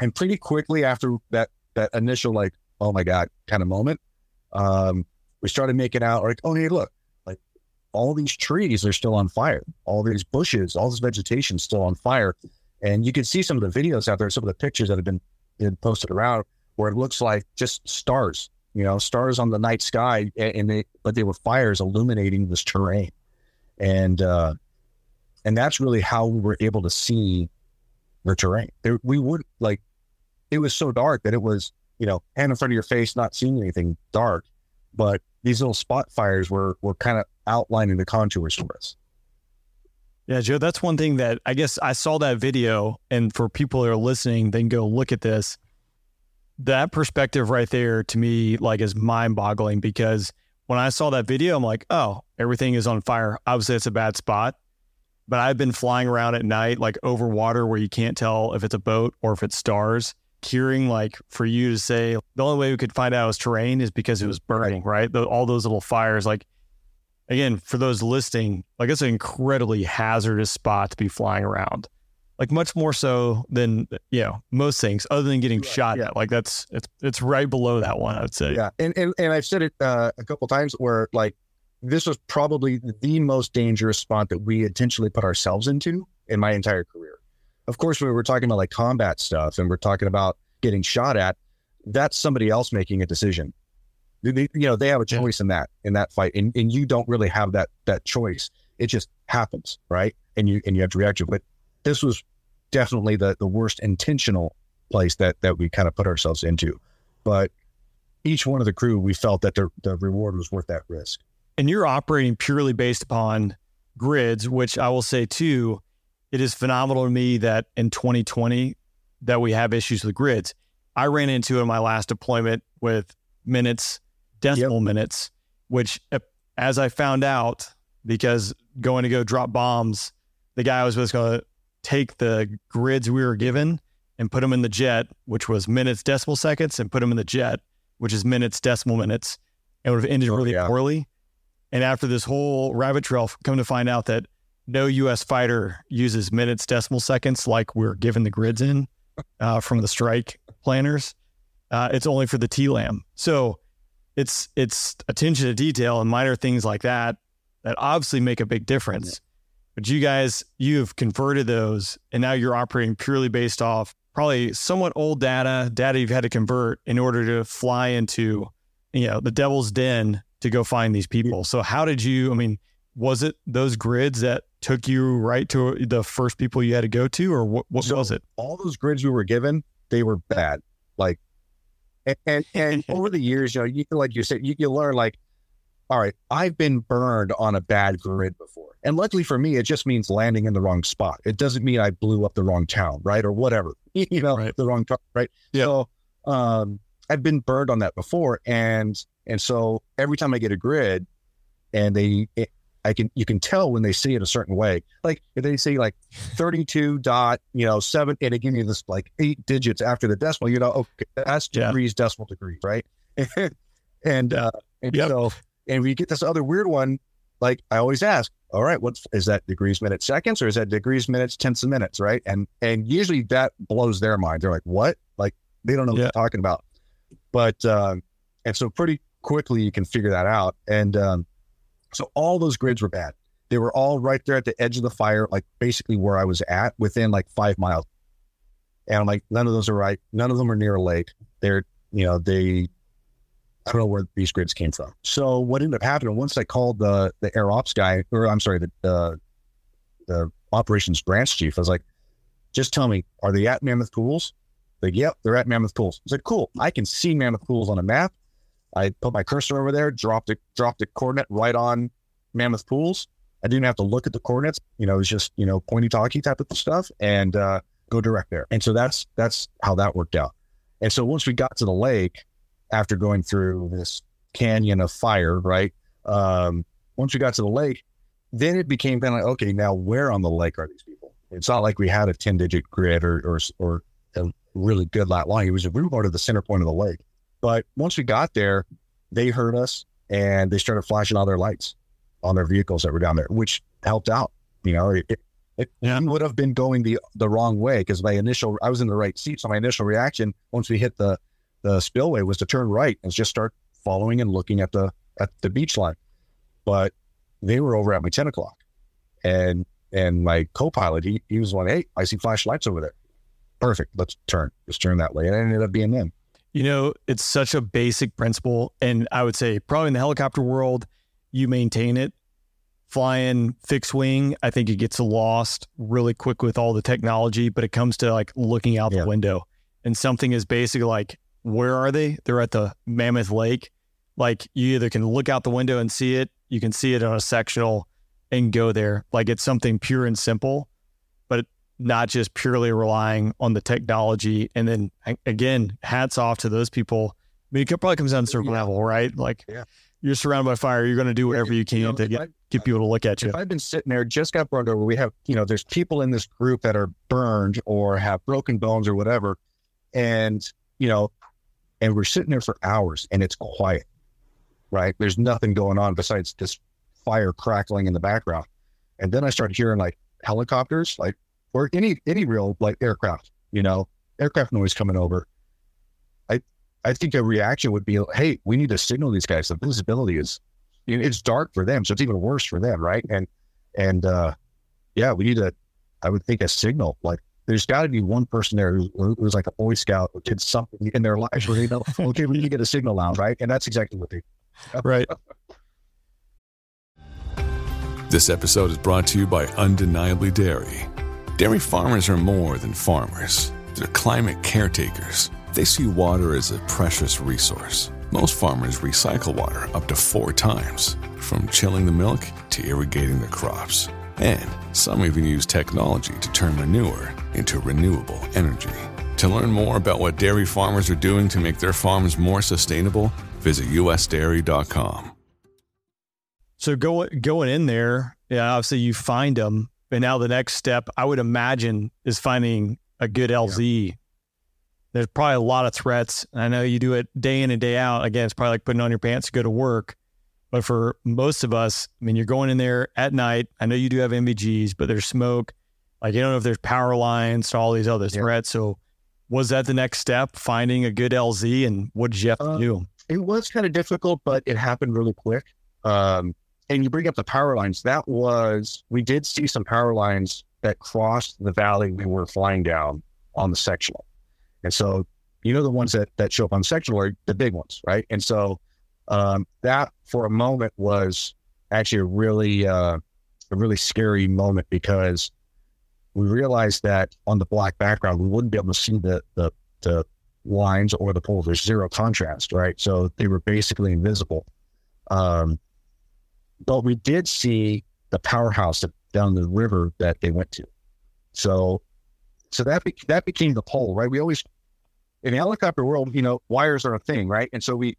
and pretty quickly after that that initial like oh my god kind of moment, um, we started making out like oh hey look like all these trees are still on fire, all these bushes, all this vegetation still on fire, and you can see some of the videos out there, some of the pictures that have been, been posted around where it looks like just stars, you know, stars on the night sky, and they but they were fires illuminating this terrain, and uh, and that's really how we were able to see the terrain. There, we would like it was so dark that it was you know hand in front of your face, not seeing anything dark, but these little spot fires were were kind of outlining the contours for us. Yeah, Joe, that's one thing that I guess I saw that video, and for people that are listening, they can go look at this. That perspective right there to me, like, is mind boggling because when I saw that video, I'm like, oh, everything is on fire. Obviously, it's a bad spot. But I've been flying around at night, like over water where you can't tell if it's a boat or if it's stars. Curing, like, for you to say the only way we could find out it was terrain is because it was burning, right? The, all those little fires, like, again, for those listening, like it's an incredibly hazardous spot to be flying around. Like much more so than you know most things, other than getting shot at. Like that's it's it's right below that one. I would say. Yeah, and and, and I've said it uh, a couple times where like this was probably the most dangerous spot that we intentionally put ourselves into in my entire career. Of course, when we're talking about like combat stuff and we're talking about getting shot at, that's somebody else making a decision. They- you know, they have a Yeah. choice in that in that fight, and, and you don't really have that that choice. It just happens, right? And you and you have to react to it. But this was definitely the the worst intentional place that that we kind of put ourselves into. But each one of the crew, we felt that the the reward was worth that risk. and you're operating purely based upon grids, which I will say too, it is phenomenal to me that in 2020 that we have issues with grids. I ran into it in my last deployment with minutes, decimal minutes, which uh, as I found out, because going to go drop bombs, the guy was just going to take the grids we were given and put them in the jet, which was minutes, decimal seconds, and put them in the jet, which is minutes, decimal minutes, and would have ended Oh, really yeah. poorly. And after this whole rabbit trail, come to find out that no U.S. fighter uses minutes, decimal seconds like we're given the grids in uh, from the strike planners. Uh, it's only for the TLAM. So it's it's attention to detail and minor things like that that obviously make a big difference. But you guys, you have converted those, and now you're operating purely based off probably somewhat old data, data you've had to convert in order to fly into, you know, the devil's den to go find these people. So how did you? I mean, was it those grids that took you right to the first people you had to go to, or what, what So- was it? all those grids we were given, they were bad. Like, and and, and [laughs] over the years, you know, you like you said, you, you learn like, all right, I've been burned on a bad grid before, and luckily for me, it just means landing in the wrong spot. It doesn't mean I blew up the wrong town, right, or whatever, [laughs] you know, Right. the wrong town, right? Yeah. So, um, I've been burned on that before, and and so every time I get a grid, and they. It, I can you can tell when they see it a certain way. Like if they say like 32 dot, you know, seven, and they give you this like eight digits after the decimal, you know, okay, that's Yeah. degrees, decimal degrees, right? [laughs] and uh and Yep. so and we get this other weird one, like I always ask, all right, what's that degrees, minutes, seconds, or is that degrees, minutes, tenths, and minutes, right? And and usually that blows their mind. They're like, what? Like they don't know Yeah. what you're talking about. But um and so pretty quickly you can figure that out. And um so all those grids were bad. They were all right there at the edge of the fire, like basically where I was at, within like five miles. And I'm like, none of those are right. None of them are near a lake. They're, you know, they, I don't know where these grids came from. So what ended up happening once I called the the air ops guy, or I'm sorry, the the, the operations branch chief, I was like, just tell me, are they at Mammoth Pools? Like, yep, they're at Mammoth Pools. I said, cool. I can see Mammoth Pools on a map. I put my cursor over there, dropped it, dropped the coordinate right on Mammoth Pools. I didn't have to look at the coordinates. You know, it was just you know pointy talkie type of stuff, and uh, go direct there. And so that's that's how that worked out. And so once we got to the lake, after going through this canyon of fire, right? Um, once we got to the lake, then it became kind of like, okay, now where on the lake are these people? It's not like we had a ten digit grid or or or a really good lat line. It was we were going to the center point of the lake. But once we got there, they heard us and they started flashing all their lights on their vehicles that were down there, which helped out. You know, it, it Yeah. would have been going the the wrong way because my initial I was in the right seat, so my initial reaction once we hit the the spillway was to turn right and just start following and looking at the at the beach line. But they were over at my ten o'clock, and and my co-pilot he he was one. Hey, I see flashlights over there. Perfect. Let's turn. Let's turn that way. And it ended up being them. You know, it's such a basic principle. And I would say, probably in the helicopter world, you maintain it. Flying fixed wing, I think it gets lost really quick with all the technology, but it comes to like looking out Yeah. the window and something is basically like, where are they? They're at the Mammoth Lake. Like you either can look out the window and see it, you can see it on a sectional and go there. Like it's something pure and simple, but not just purely relying on the technology. And then again, hats off to those people. I mean, it probably comes down to survival, right? Like Yeah. you're surrounded by fire, you're going to do whatever you can know, to get, I- get uh, people to look at you. If I've been sitting there, just got burned over, we have, you know, there's people in this group that are burned or have broken bones or whatever. And, you know, and we're sitting there for hours and it's quiet, right? There's nothing going on besides this fire crackling in the background. And then I start hearing like helicopters, like, or any, any real like aircraft, you know, aircraft noise coming over. I, I think a reaction would be, hey, we need to signal these guys. The visibility is it's dark for them, so it's even worse for them, right? And and uh, yeah, we need to, I would think a signal. Like there's got to be one person there who, who was like a Boy Scout who did something in their lives where they know, [laughs] okay, we need to get a signal out, right? And that's exactly what they. do. [laughs] Right. This episode is brought to you by Undeniably Dairy. Dairy farmers are more than farmers, they're climate caretakers. They see water as a precious resource. Most farmers recycle water up to four times, from chilling the milk to irrigating their crops. And some even use technology to turn manure into renewable energy. To learn more about what dairy farmers are doing to make their farms more sustainable, visit usdairy.com. So go, going in there, yeah, obviously you find them. And now the next step, I would imagine, is finding a good LZ. There's probably a lot of threats. I know you do it day in and day out. Again, it's probably like putting on your pants to go to work. But for most of us, I mean, you're going in there at night. I know you do have NVGs, but there's smoke. Like you don't know if there's power lines to all these other Yeah. threats. So was that the next step, finding a good LZ? And what did you have to Uh, do? It was kind of difficult, but it happened really quick. Um, and you bring up the power lines. That was we did see some power lines that crossed the valley we were flying down on the sectional. And so, you know, the ones that, that show up on sectional are the big ones, right? And so um, that for a moment was actually a really, uh, a really scary moment because we realized that on the black background, we wouldn't be able to see the, the, the lines or the poles. There's zero contrast, right? So they were basically invisible. Um, but we did see the powerhouse down the river that they went to. So, so that be, that became the pole, right? We always in the helicopter world, you know, wires are a thing, right? And so we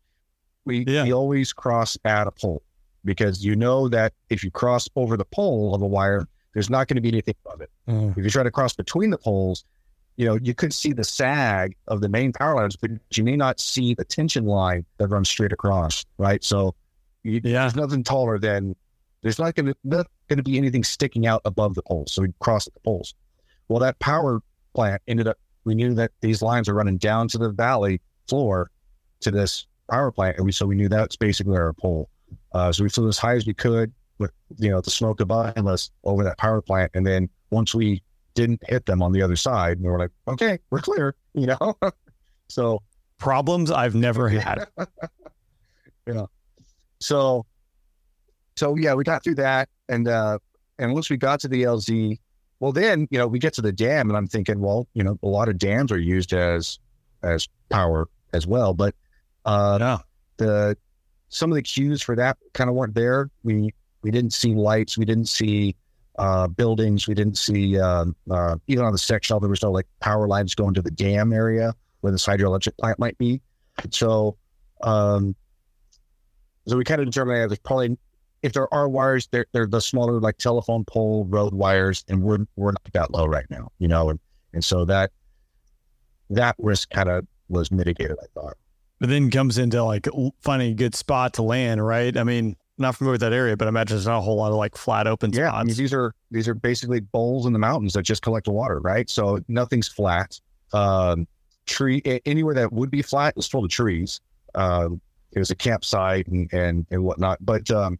we Yeah. we always cross at a pole because you know that if you cross over the pole of a wire, there's not going to be anything above it. Mm. If you try to cross between the poles, you know, you could see the sag of the main power lines, but you may not see the tension line that runs straight across, right? So you, Yeah. there's nothing taller than there's not going to not going to be anything sticking out above the poles. So we cross at the poles. Well, that power plant ended up. We knew that these lines are running down to the valley floor to this power plant, and we so we knew that's basically our pole. Uh, so we flew as high as we could with you know the smoke above us over that power plant, and then once we didn't hit them on the other side, we were like, okay, we're clear, [laughs] you know. so Problems I've never had. [laughs] Yeah. So so yeah, we got through that, and uh, and once we got to the LZ, well, then you know we get to the dam, and I'm thinking, well, you know, a lot of dams are used as as power as well, but uh, Yeah. the some of the cues for that kind of weren't there. We we didn't see lights, we didn't see uh, buildings, we didn't see um, uh, even on the sectional there was no like power lines going to the dam area where this hydroelectric plant might be. So um, so we kind of determined that there's probably if there are wires, they're they're the smaller like telephone pole road wires, and we're we're not that low right now, you know, and and so that that risk kind of was mitigated, I thought. But then comes into like finding a good spot to land, right? I mean, not familiar with that area, but I imagine there's not a whole lot of like flat open Yeah, I mean, these are these are basically bowls in the mountains that just collect the water, right? So nothing's flat. Um, tree anywhere that would be flat is full of trees. Um, it was a campsite and and, and whatnot, but um,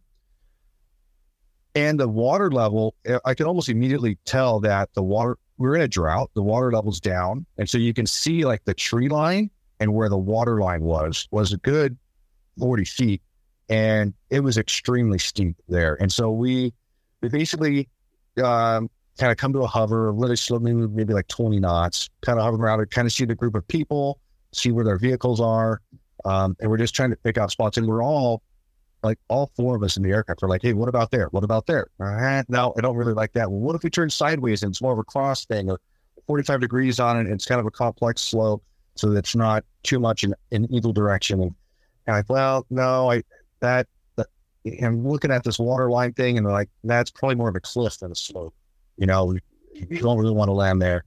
and the water level, eh, I could almost immediately tell that the water we're in a drought. The water level's down, and so you can see like the tree line and where the water line was was a good forty feet, and it was extremely steep there. And so we we basically um, kind of come to a hover, really slow, maybe, maybe like 20 knots, kind of hover around and kind of see the group of people, see where their vehicles are. Um, and we're just trying to pick out spots. And we're all like, all four of us in the aircraft are like, hey, what about there? What about there? Uh, no, I don't really like that. Well, what if we turn sideways and it's more of a cross thing or 45 degrees on it? And it's kind of a complex slope so that it's not too much in, in either direction. And, and like, well, no, I, that, that, I'm looking at this water line thing and like, that's probably more of a cliff than a slope. You know, we don't really want to land there.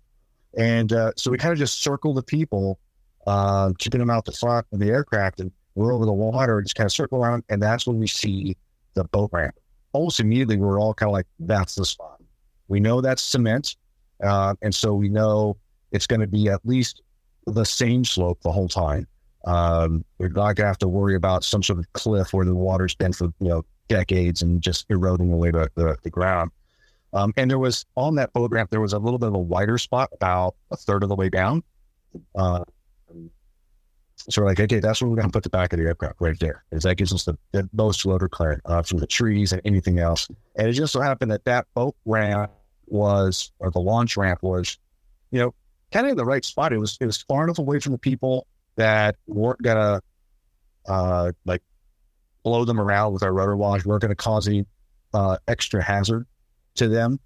And uh, so we kind of just circle the people, uh, keeping them out the front of the aircraft and we're over the water and just kind of circle around. And that's when we see the boat ramp. Almost immediately, we're all kind of like, that's the spot. We know that's cement. Uh, and so we know it's going to be at least the same slope the whole time. Um, we're not going to have to worry about some sort of cliff where the water's been for, you know, decades and just eroding away the, the, the ground. Um, and there was on that ramp, there was a little bit of a wider spot about a third of the way down. Uh, so we're like, okay, that's where we're going to put the back of the aircraft right there. Is that gives us the, the most rotor clearance uh, from the trees and anything else. And it just so happened that that boat ramp was, or the launch ramp was, you know, kind of in the right spot. It was it was far enough away from the people that weren't gonna uh, like blow them around with our rotor wash. weren't going to cause any uh, extra hazard to them.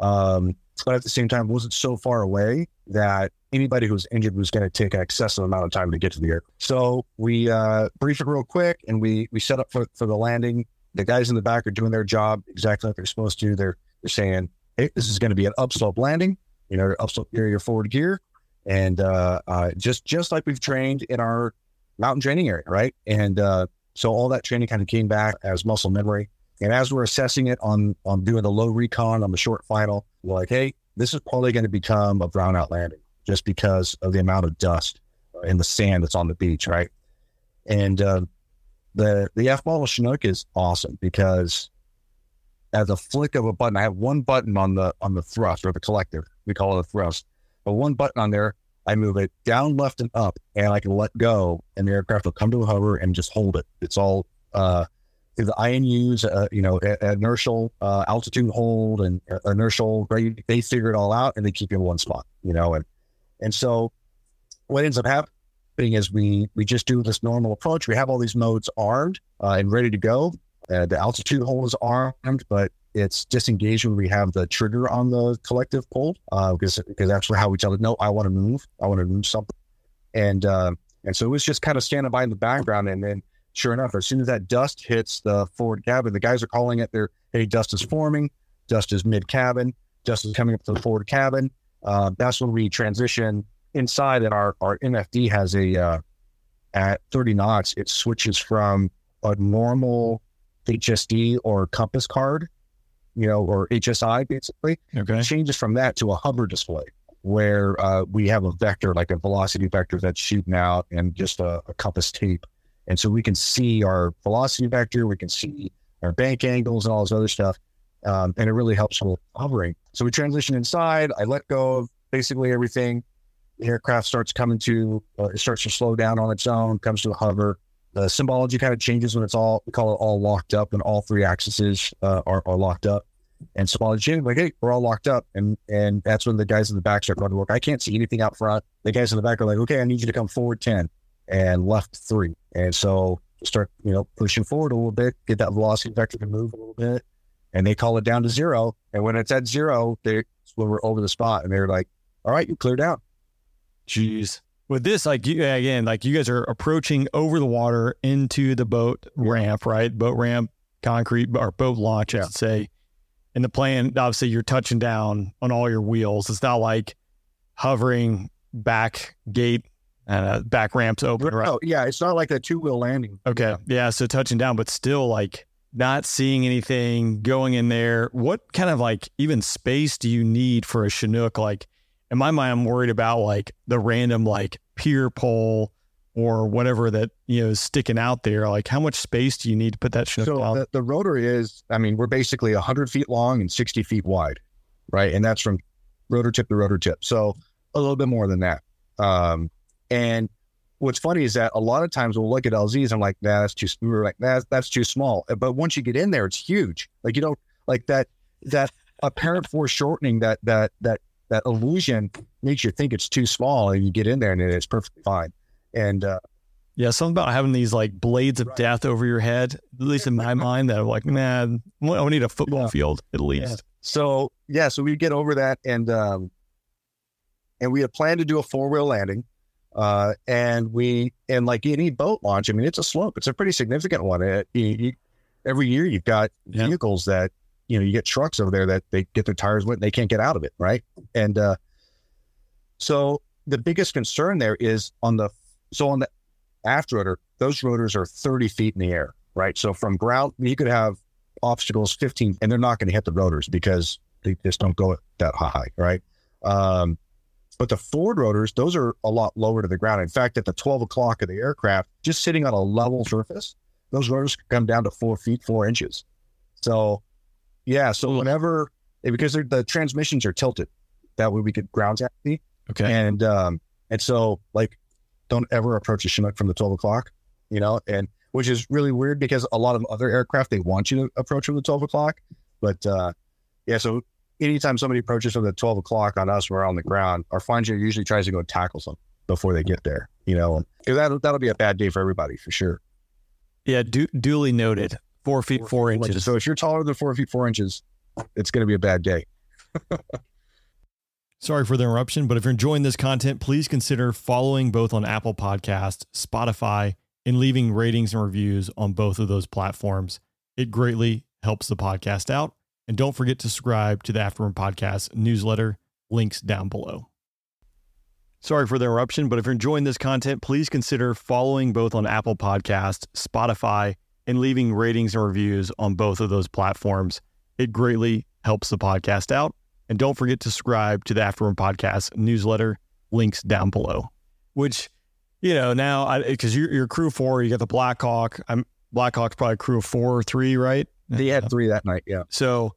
Um, but at the same time, wasn't so far away that anybody who was injured was going to take an excessive amount of time to get to the air. So we uh, briefed it real quick and we we set up for, for the landing. The guys in the back are doing their job exactly like they're supposed to. They're they're saying, "Hey, this is going to be an upslope landing. You know, upslope gear, your forward gear, and uh, uh, just just like we've trained in our mountain training area, right? And uh, so all that training kind of came back as muscle memory. And as we're assessing it on on doing the low recon on the short final, we're like, hey, this is probably going to become a brownout landing just because of the amount of dust and the sand that's on the beach, right? And uh, the the F model Chinook is awesome because at a flick of a button, I have one button on the on the thrust or the collective, we call it a thrust. but one button on there, I move it down, left, and up, and I can let go, and the aircraft will come to a hover and just hold it. It's all uh, the INUs, uh, you know, inertial uh, altitude hold and uh, inertial. Right, they figure it all out, and they keep you in one spot. You know, and and so what ends up happening is we we just do this normal approach. We have all these modes armed uh, and ready to go. Uh, the altitude hold is armed, but it's disengaged when we have the trigger on the collective pull uh, because because that's how we tell it. No, I want to move. I want to move something, and uh, and so it was just kind of standing by in the background. And then, sure enough, as soon as that dust hits the forward cabin, the guys are calling it. They're hey, dust is forming. Dust is mid cabin. Dust is coming up to the forward cabin. Uh, that's when we transition inside, and our our MFD has a uh, at 30 knots. It switches from a normal HSD or compass card, you know, or HSI basically, Okay. changes from that to a hover display where uh, we have a vector, like a velocity vector that's shooting out and just a, a compass tape. And so we can see our velocity vector, we can see our bank angles and all this other stuff. Um, and it really helps with hovering. So we transition inside. I let go of basically everything. The aircraft starts coming to, uh, it starts to slow down on its own, comes to a hover. The symbology kind of changes when it's all, we call it all locked up, when all three axes uh, are, are locked up. And symbology, like, hey, we're all locked up. And and that's when the guys in the back start going to work. I can't see anything out front. The guys in the back are like, okay, I need you to come forward 10 and left three. And so start, you know, pushing forward a little bit, get that velocity vector to move a little bit. And they call it down to zero. And when it's at zero, they when we're over the spot and they're like, all right, you clear down. Jeez. With this, like you again, like you guys are approaching over the water into the boat ramp, right? Boat ramp, concrete or boat launch, I Yeah. should say. And the plan, obviously, you're touching down on all your wheels. It's not like hovering back gate, uh, back ramps open, right? Oh, yeah. It's not like a two wheel landing. Okay. Yeah. So touching down, but still like not seeing anything going in there. What kind of like even space do you need for a Chinook? Like in my mind, I'm worried about like the random like pier pole or whatever that, you know, is sticking out there. Like how much space do you need to put that So down? the, the rotor is, I mean, we're basically 100 feet long and 60 feet wide, right? And that's from rotor tip to rotor tip. So a little bit more than that. Um, and what's funny is that a lot of times we'll look at LZs and I'm like, nah, that's too, we were like, nah, that's too small. But once you get in there, it's huge. Like, you don't like that, that apparent foreshortening, that, that, that, that illusion makes you think it's too small and you get in there and it's perfectly fine. And, uh, yeah. Something about having these like blades of Right. death over your head, at least in my [laughs] mind, that I'm like, man, I need a football Yeah. field at least. So yeah, so we get over that, and um, and we had planned to do a four wheel landing, uh, and we and like any boat launch, I mean, it's a slope. It's a pretty significant one. It, you, you, every year, you've got Yeah. vehicles that you know you get trucks over there that they get their tires wet and they can't get out of it, right? And uh, so the biggest concern there is on the so on the aft rotor, those rotors are thirty feet in the air, right? So from ground, you could have obstacles 15 and they're not going to hit the rotors because they just don't go that high right um, but the forward rotors those are a lot lower to the ground in fact at the 12 o'clock of the aircraft just sitting on a level surface those rotors can come down to four feet four inches so yeah so whenever because the transmissions are tilted that way we could ground taxi Okay. and um and so like don't ever approach a chinook from the 12 o'clock you know and which is really weird because a lot of other aircraft they want you to approach from the 12 o'clock but uh yeah so anytime somebody approaches from the 12 o'clock on us we're on the ground our finder usually tries to go tackle them before they get there you know that'll, that'll be a bad day for everybody for sure yeah. Du- duly noted. Four feet, four inches. so if you're taller than four feet four inches it's going to be a bad day [laughs] Sorry for the interruption, but if you're enjoying this content, please consider following both on Apple Podcast, Spotify, and leaving ratings and reviews on both of those platforms. It greatly helps the podcast out. And don't forget to subscribe to the Afterburn Podcast newsletter. Links down below. Sorry for the interruption, but if you're enjoying this content, please consider following both on Apple Podcast, Spotify, and leaving ratings and reviews on both of those platforms. It greatly helps the podcast out. And don't forget to subscribe to the Afterburn Podcast newsletter. Links down below. Which, you know, now because you're, you're crew four, you got the Blackhawk. I'm Blackhawk's probably crew of four or three, right? they had three that night yeah So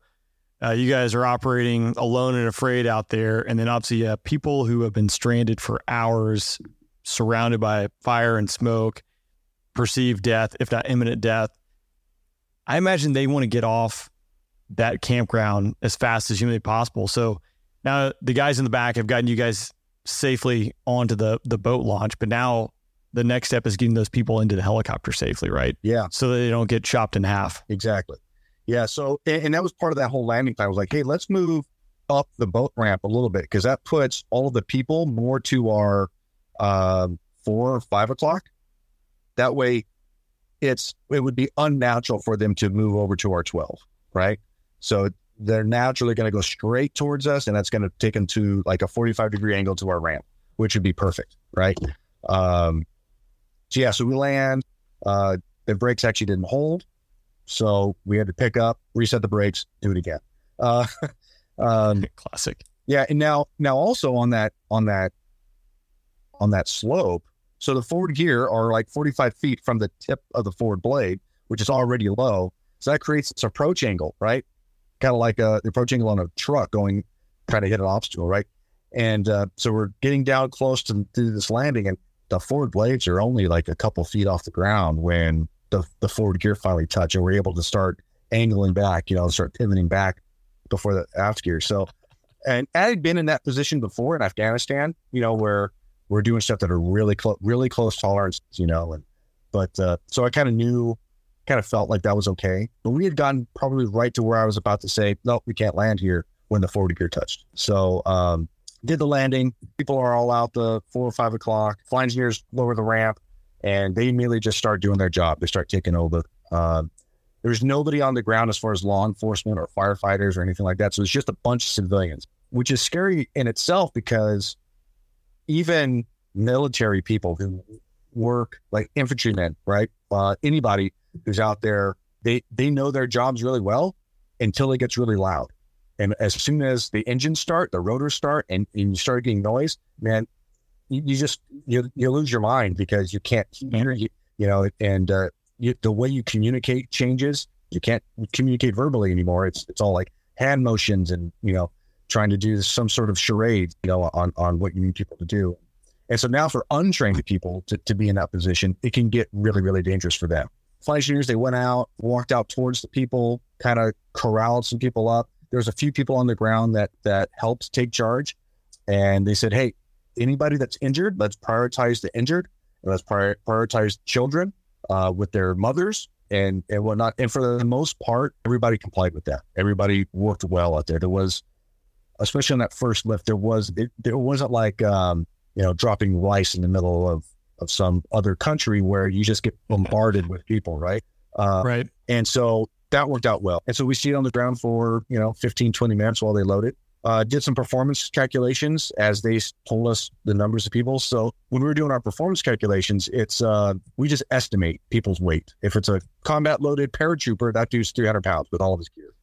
Uh, you guys are operating alone and afraid out there, and then obviously have people who have been stranded for hours, surrounded by fire and smoke, perceived death, if not imminent death. I imagine they want to get off that campground as fast as humanly possible. So now the guys in the back have gotten you guys safely onto the the boat launch, but now the next step is getting those people into the helicopter safely, right? Yeah, So that they don't get chopped in half. exactly. Yeah. So, and, and that was part of that whole landing time. I was like, hey, let's move up the boat ramp a little bit because that puts all of the people more to our um, four or five o'clock. That way, it's it would be unnatural for them to move over to our twelve, right? So they're naturally going to go straight towards us, and that's going to take them to like a forty-five degree angle to our ramp, which would be perfect, right? Um, so yeah, so we land. Uh, the brakes actually didn't hold, so we had to pick up, reset the brakes, do it again. Uh, [laughs] um, Classic. yeah, and now now also on that on that on that slope, so the forward gear are like 45 feet from the tip of the forward blade, which is already low. So that creates this approach angle, right? Kind of like a, the approach angle on a truck going trying to hit an obstacle, right? And uh, so we're getting down close to, to this landing, and the forward blades are only like a couple feet off the ground when the, the forward gear finally touch, and we're able to start angling back, you know, start pivoting back before the aft gear. So, and I had been in that position before in Afghanistan, you know, where we're doing stuff that are really close, really close tolerance, you know, and but uh, so I kind of knew, kind of felt like that was okay. But we had gotten probably right to where I was about to say, no, we can't land here when the forward gear touched. So um, did the landing. People are all out the four or five o'clock. Flying engineers lower the ramp, and they immediately just start doing their job. They start taking over. Um, there's nobody on the ground as far as law enforcement or firefighters or anything like that. So it's just a bunch of civilians, which is scary in itself because even military people who work like infantrymen, right? Uh, anybody who's out there, they they know their jobs really well until it gets really loud. And as soon as the engines start, the rotors start, and, and you start getting noise, man, you, you just you you lose your mind because you can't hear you, you know, and uh, you, the way you communicate changes. You can't communicate verbally anymore. It's it's all like hand motions and you know trying to do some sort of charade, you know, on on what you need people to do. And so now for untrained people to, to be in that position, it can get really, really dangerous for them. Flight engineers, they went out, walked out towards the people, kind of corralled some people up. There was a few people on the ground that that helped take charge. And they said, hey, anybody that's injured, let's prioritize the injured and let's prior- prioritize children uh, with their mothers and, and whatnot. And for the most part, everybody complied with that. Everybody worked well out there. There was, especially on that first lift, there was, it, there wasn't like, um, you know, dropping rice in the middle of, of some other country where you just get bombarded with people, right? Uh, right. and so that worked out well. And so we stayed on the ground for, you know, 15, 20 minutes while they loaded. Uh, did some performance calculations as they told us the numbers of people. So when we were doing our performance calculations, it's uh, we just estimate people's weight. If it's a combat loaded paratrooper, that dude's 300 pounds with all of his gear.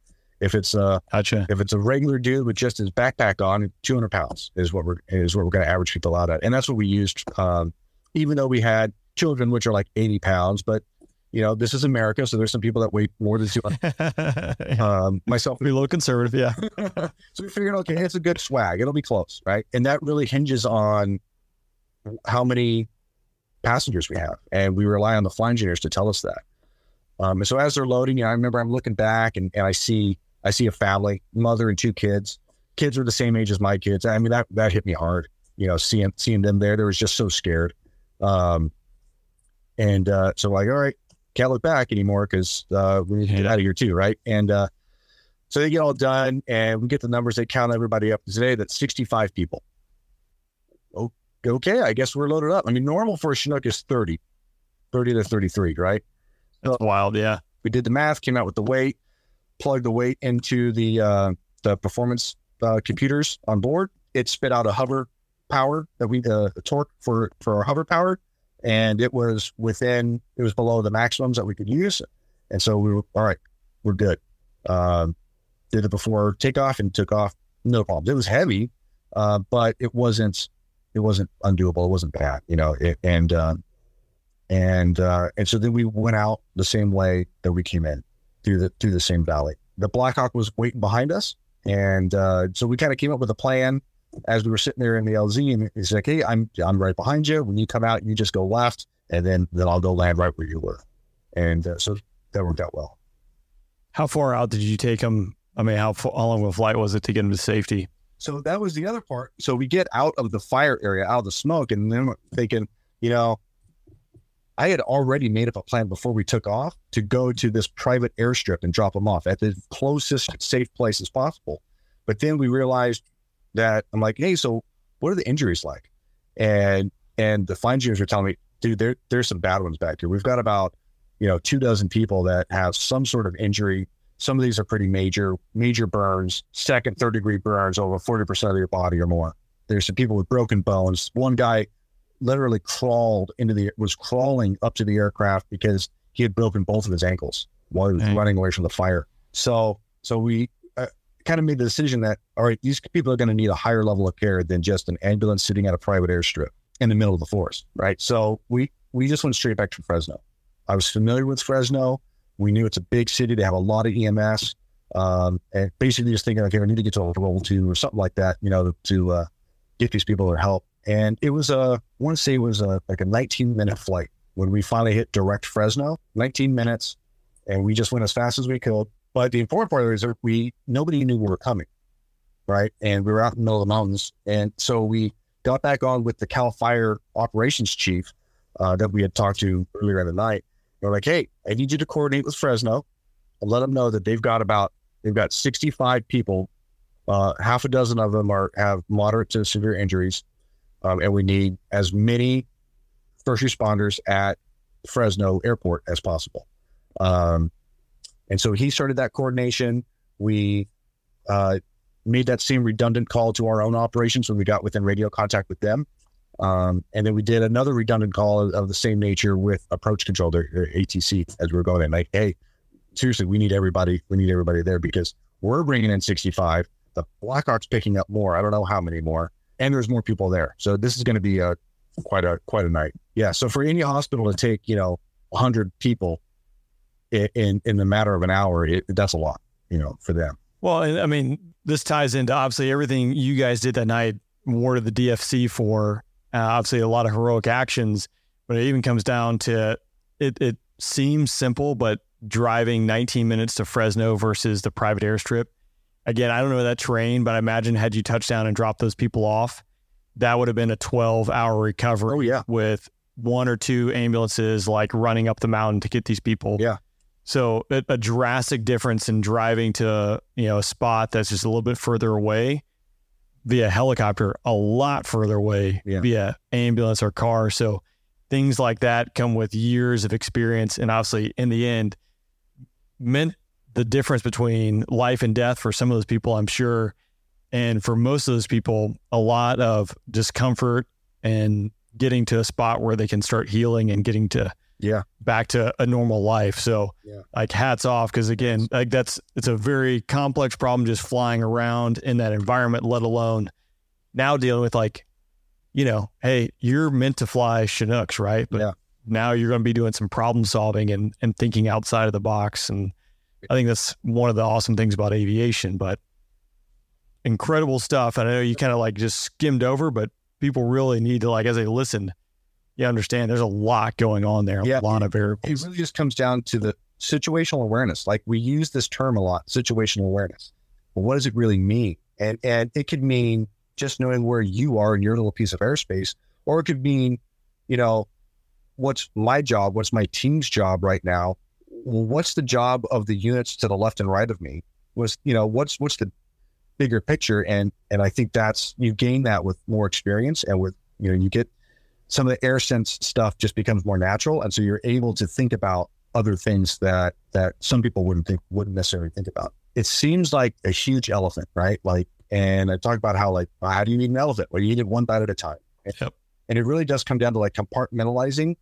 If it's uh, Gotcha. if it's a regular dude with just his backpack on, 200 pounds is what we're is what we're going to average people out at, and that's what we used. Um, even though we had children, which are like 80 pounds, but you know this is America, so there's some people that weigh more than 200. [laughs] Um, myself, Be a little conservative, yeah. [laughs] so we figured, okay, it's a good swag. It'll be close, right? And that really hinges on how many passengers we have, and we rely on the flight engineers to tell us that. Um, and so as they're loading, you know, I remember I'm looking back and, and I see I see a family, mother and two kids. Kids are the same age as my kids. I mean that that hit me hard. You know, seeing seeing them there, they was just so scared. Um, and uh, so like, all right, can't look back anymore because uh, we need to get out of here too, right? And uh, so they get all done, and we get the numbers. They count everybody up today. That's 65 people. Oh, okay. I guess we're loaded up. I mean, normal for a Chinook is 30, 30 to 33, right? That's wild, yeah. We did the math, came out with the weight, plugged the weight into the uh, the performance uh, computers on board. It spit out a hover power that we uh, torque for for our hover power, and it was within it was below the maximums that we could use, and so we were all right. We're good. Um, did it before takeoff and took off, no problems. It was heavy, uh, but it wasn't it wasn't undoable. It wasn't bad, you know. It, and uh, and uh, and so then we went out the same way that we came in through the through the same valley. the Blackhawk was waiting behind us, and uh, so we kind of came up with a plan as we were sitting there in the LZ, and he's like, "Hey, I'm I'm right behind you. When you come out, you just go left, and then then I'll go land right where you were." And uh, so that worked out well. How far out did you take him? I mean, how, how long of a flight was it to get him to safety? So that was the other part. So we get out of the fire area, out of the smoke, and then thinking, you know, I had already made up a plan before we took off to go to this private airstrip and drop them off at the closest safe place as possible. But then we realized that I'm like, hey, so what are the injuries like? And and the flight engineers are telling me, dude, there there's some bad ones back here. We've got about you know two dozen people that have some sort of injury. Some of these are pretty major, major burns, second, third degree burns over 40% of your body or more. There's some people with broken bones. One guy literally crawled into the was crawling up to the aircraft because he had broken both of his ankles while he was Dang. running away from the fire. So so we uh, kind of made the decision that all right, these people are going to need a higher level of care than just an ambulance sitting at a private airstrip in the middle of the forest, right? So we we just went straight back to Fresno. I was familiar with Fresno. We knew it's a big city. They have a lot of EMS, um, and basically just thinking, okay, I need to get to a level two or something like that, you know, to uh, get these people their help. And it was a, I want to say it was a like a 19 minute flight when we finally hit direct Fresno. 19 minutes, and we just went as fast as we could. But the important part is that we nobody knew we were coming, right? And we were out in the middle of the mountains, and so we got back on with the Cal Fire operations chief uh, that we had talked to earlier in the night. We're like, hey, I need you to coordinate with Fresno and let them know that they've got about they've got 65 people. Uh, half a dozen of them are have moderate to severe injuries, um, and we need as many first responders at Fresno Airport as possible. Um, and so he started that coordination. We uh, made that same redundant call to our own operations when we got within radio contact with them. Um, and then we did another redundant call of, of the same nature with approach control, their, their ATC, as we were going in. Like, hey, seriously, we need everybody. We need everybody there because we're bringing in 65. The Blackhawks picking up more. I don't know how many more, and there's more people there. So this is going to be a quite a quite a night. Yeah. So for any hospital to take you know 100 people in in, in the matter of an hour, it, that's a lot. You know, for them. Well, I mean, this ties into obviously everything you guys did that night, awarded the DFC for. Uh, obviously, a lot of heroic actions, but it even comes down to it. It seems simple, but driving 19 minutes to Fresno versus the private airstrip. Again, I don't know that terrain, but I imagine had you touched down and dropped those people off, that would have been a 12 hour recovery Oh yeah. with one or two ambulances like running up the mountain to get these people. Yeah. So a, a drastic difference in driving to you know a spot that's just a little bit further away via helicopter, a lot further away Yeah. via ambulance or car. So things like that come with years of experience, and obviously in the end meant the difference between life and death for some of those people, I'm sure. And for most of those people, a lot of discomfort and getting to a spot where they can start healing and getting to Yeah. back to a normal life. So Yeah. like hats off because again, like that's it's a very complex problem just flying around in that environment, let alone now dealing with like, you know, hey, you're meant to fly Chinooks, right? But Yeah. now you're going to be doing some problem solving and and thinking outside of the box. And I think that's one of the awesome things about aviation. But incredible stuff. And I know you kind of like just skimmed over, but people really need to like as they listen, you understand there's a lot going on there, Yeah. a lot of variables. It really just comes down to the situational awareness. Like we use this term a lot, situational awareness. But what does it really mean? And and it could mean just knowing where you are in your little piece of airspace, or it could mean, you know, what's my job? What's my team's job right now? Well, what's the job of the units to the left and right of me? Was you know what's what's the bigger picture? And and I think that's you gain that with more experience and with you know you get some of the air sense stuff just becomes more natural, and so you're able to think about other things that that some people wouldn't think wouldn't necessarily think about. It seems like a huge elephant, right? Like, and I talk about how like how do you eat an elephant? Well, you eat it one bite at a time. Yep. And it really does come down to like compartmentalizing.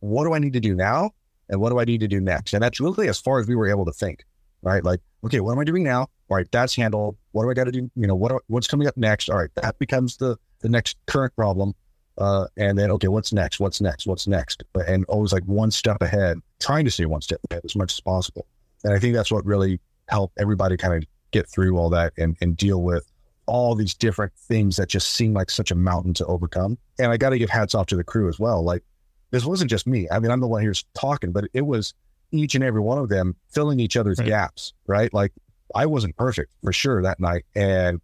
What do I need to do now, and what do I need to do next? And that's really as far as we were able to think, right? Like, okay, what am I doing now? All right, that's handled. What do I got to do? You know, what what's coming up next? All right, that becomes the the next current problem. Uh, and then, okay, what's next? What's next? What's next? And always like one step ahead, trying to stay one step ahead as much as possible. And I think that's what really helped everybody kind of get through all that and, and deal with all these different things that just seem like such a mountain to overcome. And I got to give hats off to the crew as well. Like this wasn't just me. I mean, I'm the one here talking, but it was each and every one of them filling each other's Right. gaps, right? Like I wasn't perfect for sure that night. And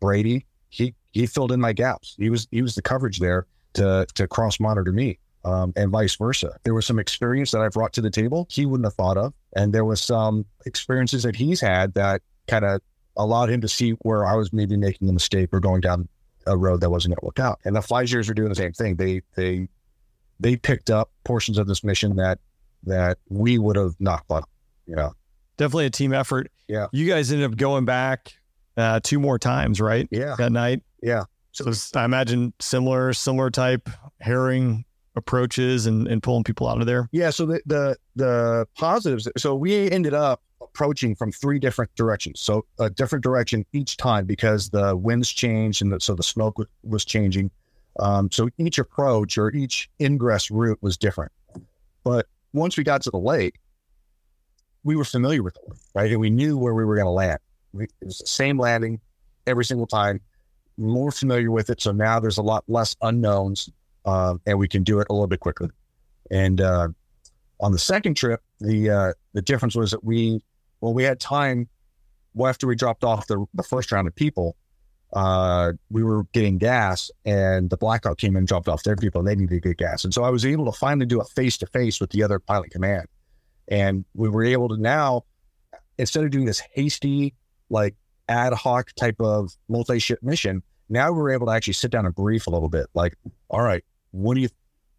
Brady, he he filled in my gaps. He was he was the coverage there to to cross monitor me. Um, and vice versa. There was some experience that I brought to the table he wouldn't have thought of, and there was some experiences that he's had that kind of allowed him to see where I was maybe making a mistake or going down a road that wasn't going to work out. And the Flyers are doing the same thing. They they they picked up portions of this mission that that we would have not thought. You know, Definitely a team effort. Yeah. You guys ended up going back uh, two more times, right? yeah, That night. yeah. So it's- I imagine similar, similar type herring approaches and, and pulling people out of there. Yeah, so the, the the positives. So we ended up approaching from three different directions. So a different direction each time because the winds changed and the, so the smoke was changing. Um, so each approach or each ingress route was different. But once we got to the lake, we were familiar with it, right? And we knew where we were going to land. We, it was the same landing every single time. More familiar with it, so now there's a lot less unknowns, um, and we can do it a little bit quicker. And uh, on the second trip, the uh, the difference was that we well we had time well, after we dropped off the, the first round of people, uh, we were getting gas, and the Blackhawk came and dropped off their people, and they needed to get gas. And so I was able to finally do a face to face with the other pilot command, and we were able to now instead of doing this hasty like ad hoc type of multi ship mission, now we were able to actually sit down and brief a little bit. Like, all right, what do you?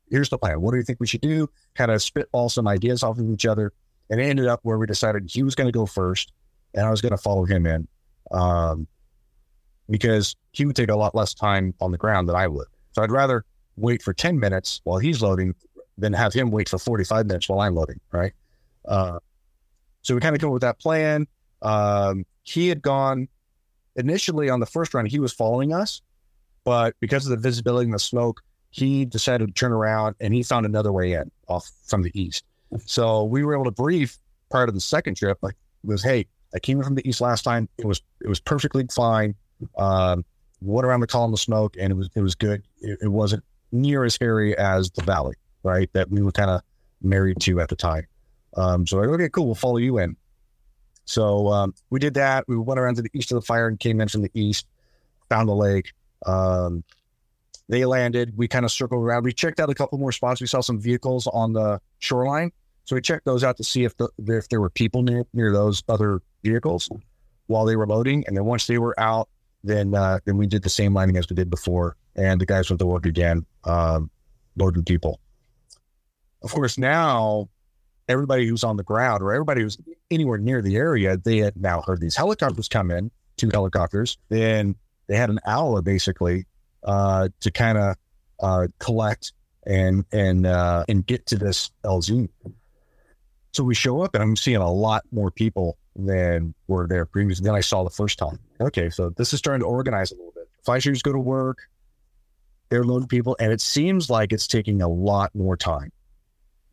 Here's the plan. What do you think we should do? Kind of spitball some ideas off of each other, and it ended up where we decided he was going to go first, and I was going to follow him in, um, because he would take a lot less time on the ground than I would. So I'd rather wait for ten minutes while he's loading than have him wait for forty five minutes while I'm loading. Right. Uh, so we kind of come up with that plan. Um, he had gone initially on the first run, he was following us, but because of the visibility and the smoke, he decided to turn around and he found another way in off from the east. So we were able to brief prior to the second trip, like was, hey, I came in from the east last time. It was it was perfectly fine. Um, went around the column of smoke and it was it was good. It, it wasn't near as hairy as the valley, right? That we were kind of married to at the time. Um, so like, okay, cool, we'll follow you in. So um, we did that. We went around to the east of the fire and came in from the east, found the lake. Um, they landed. We kind of circled around. We checked out a couple more spots. We saw some vehicles on the shoreline, so we checked those out to see if the, if there were people near near those other vehicles while they were loading. And then once they were out, then uh, then we did the same lining as we did before, and the guys went to work again, um, loading people. Of course, now everybody who's on the ground or everybody who's anywhere near the area, they had now heard these helicopters come in, two helicopters. Then they had an hour basically uh, to kind of uh, collect and and uh, and get to this LZ. So we show up and I'm seeing a lot more people than were there previously than I saw the first time. Okay, so this is starting to organize a little bit. Fighters go to work, they're loading people, and it seems like it's taking a lot more time.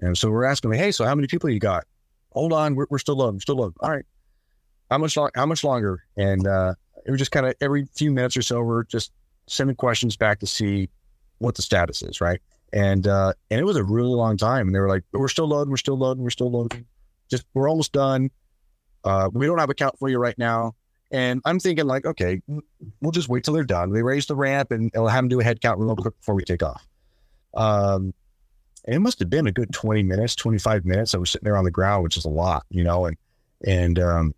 And so we're asking, hey, so how many people you got? Hold on, we're, we're still loading, still loading. All right, how much long, how much longer? And uh, it was just kind of every few minutes or so, we're just sending questions back to see what the status is, right? And uh, and it was a really long time, and they were like, we're still loading, we're still loading, we're still loading. Just we're almost done. Uh, we don't have a count for you right now. And I'm thinking like, okay, we'll just wait till they're done. They raise the ramp and it'll have them do a head count real quick before we take off. Um, and it must have been a good 20 minutes, 25 minutes. I was sitting there on the ground, which is a lot, you know, and, and, um,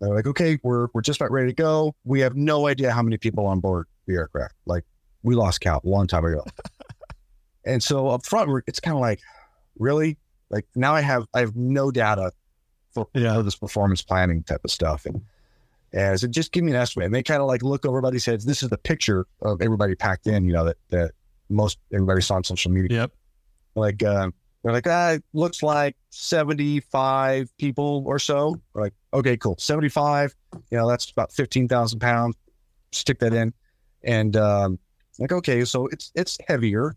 they're like, okay, we're, we're just about ready to go. We have no idea how many people on board the aircraft. Like we lost count a long time ago. [laughs] and so up front, it's kind of like, really? Like now I have, I have no data for, know, this performance planning type of stuff. And, and I said, just give me an estimate. And they kind of like look over everybody's heads. This is the picture of everybody packed in, you know, that, that most everybody saw on social media. Yep. Like, uh, they're like, ah, it looks like 75 people or so. We're like, okay, cool. 75, you know, that's about 15,000 pounds. Stick that in. And, um, like, okay, so it's, it's heavier.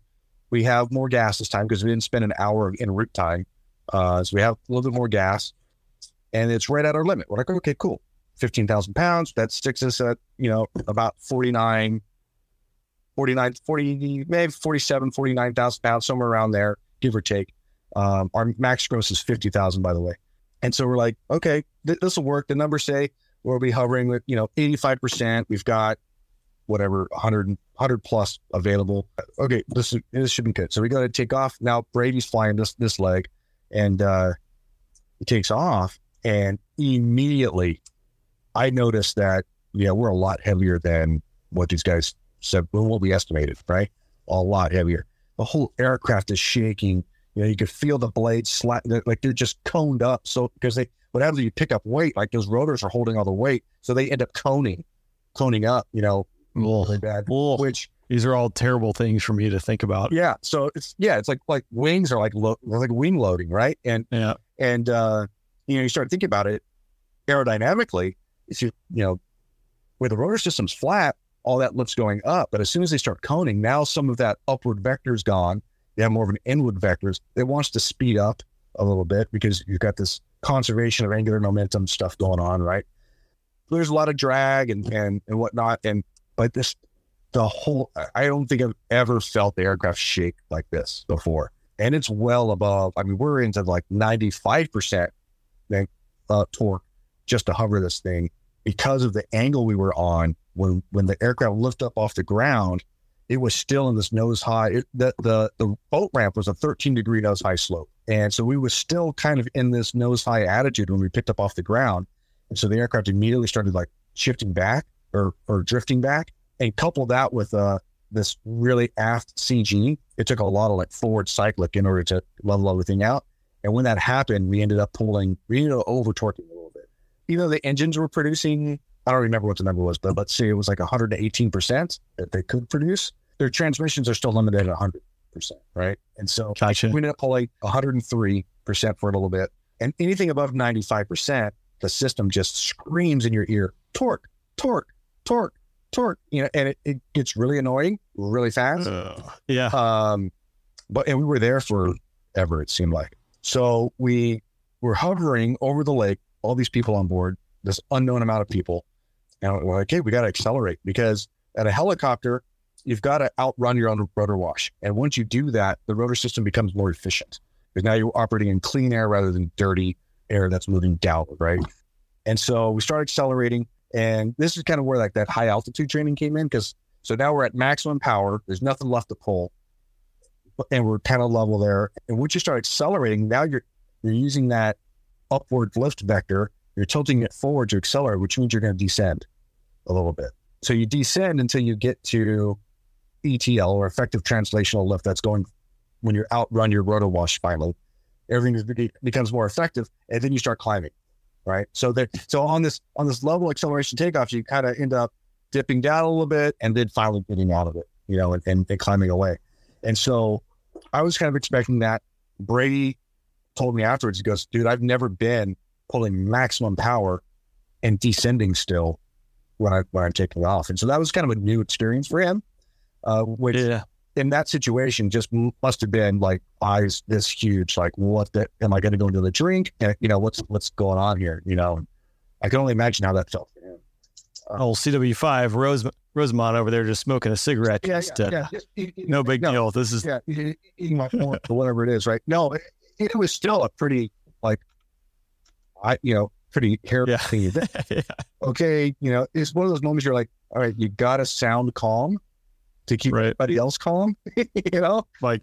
We have more gas this time because we didn't spend an hour of en route time. Uh, so we have a little bit more gas. And it's right at our limit. We're like, okay, cool, fifteen thousand pounds. That sticks us at you know about 49, 49, 40, maybe 47, 49,000 pounds, somewhere around there, give or take. Um, our max gross is fifty thousand, by the way. And so we're like, okay, th- this will work. The numbers say we'll be hovering with, you know, 85%. We've got whatever, 100, 100 plus available. Okay, this, is, this should be good. So we got to take off. Now Brady's flying this, this leg and uh, he takes off. And immediately I noticed that, yeah, we're a lot heavier than what these guys said, what we estimated, right? A lot heavier. The whole aircraft is shaking you know, you could feel the blades slat like they're just coned up. So because they what happens you pick up weight, like those rotors are holding all the weight, so they end up coning, coning up. You know, really bad. Ugh. Which These are all terrible things for me to think about. yeah, so it's yeah, it's like like wings are like lo- like wing loading, right? And Yeah. and uh, you know you start thinking about it aerodynamically. If you know where the rotor system's flat, all that lift's going up, but as soon as they start coning, now some of that upward vector's gone. They have more of an inward vectors. It wants to speed up a little bit because you've got this conservation of angular momentum stuff going on, right? There's a lot of drag and and and whatnot, and but this the whole I don't think I've ever felt the aircraft shake like this before, and it's well above. I mean, we're into like 95 uh, torque just to hover this thing because of the angle we were on when when the aircraft lifted up off the ground. It was still in this nose high. It, the the the boat ramp was a 13 degree nose high slope, and so we were still kind of in this nose high attitude when we picked up off the ground. And so the aircraft immediately started like shifting back or or drifting back, and couple that with uh this really aft CG. It took a lot of like forward cyclic in order to level everything out. And when that happened, we ended up pulling, we ended up over torquing a little bit. Even though the engines were producing, I don't remember what the number was, but let's say it was like 118% that they could produce. Their transmissions are still limited at 100%, right? And so Gotcha. we ended up pulling 103% for a little bit. And anything above 95%, the system just screams in your ear torque, torque, torque, torque. You know, and it, it gets really annoying really fast. Ugh. yeah. Um, but and we were there for ever, it seemed like. So we were hovering over the lake, all these people on board, this unknown amount of people. And we're like, okay, we got to accelerate because at a helicopter, you've got to outrun your own rotor wash. And once you do that, the rotor system becomes more efficient because now you're operating in clean air rather than dirty air that's moving downward, right? And so we started accelerating. And this is kind of where like that high altitude training came in because so now we're at maximum power. There's nothing left to pull and we're kind of level there. And once you start accelerating, now you're you're using that upward lift vector. You're tilting it forward to accelerate, which means you're going to descend a little bit. So you descend until you get to ETL or effective translational lift. That's going when you're outrun your rotor wash finally. Everything becomes more effective, and then you start climbing, right? So there, so on this on this level acceleration takeoff, you kind of end up dipping down a little bit, and then finally getting out of it, you know, and, and, and climbing away. And so I was kind of expecting that. Brady told me afterwards, he goes, dude, I've never been pulling maximum power and descending still when I when I'm taking off. And so that was kind of a new experience for him. Uh, which Yeah. in that situation just must have been like eyes this huge. Like, what the am I gonna go into the drink? And, you know, what's what's going on here? You know, I can only imagine how that felt for him. Oh, CW5, Rose, Rosamond over there just smoking a cigarette. Yeah, just, yeah, uh, yeah. Just eat- eat- No big no, deal. This is yeah, eating my phone or whatever it is, right? No, it, it was still a pretty like, I you know pretty hair Yeah. clean. [laughs] Okay, you know, it's one of those moments you're like, all right, you got to sound calm to keep Right. everybody else calm. [laughs] you know, like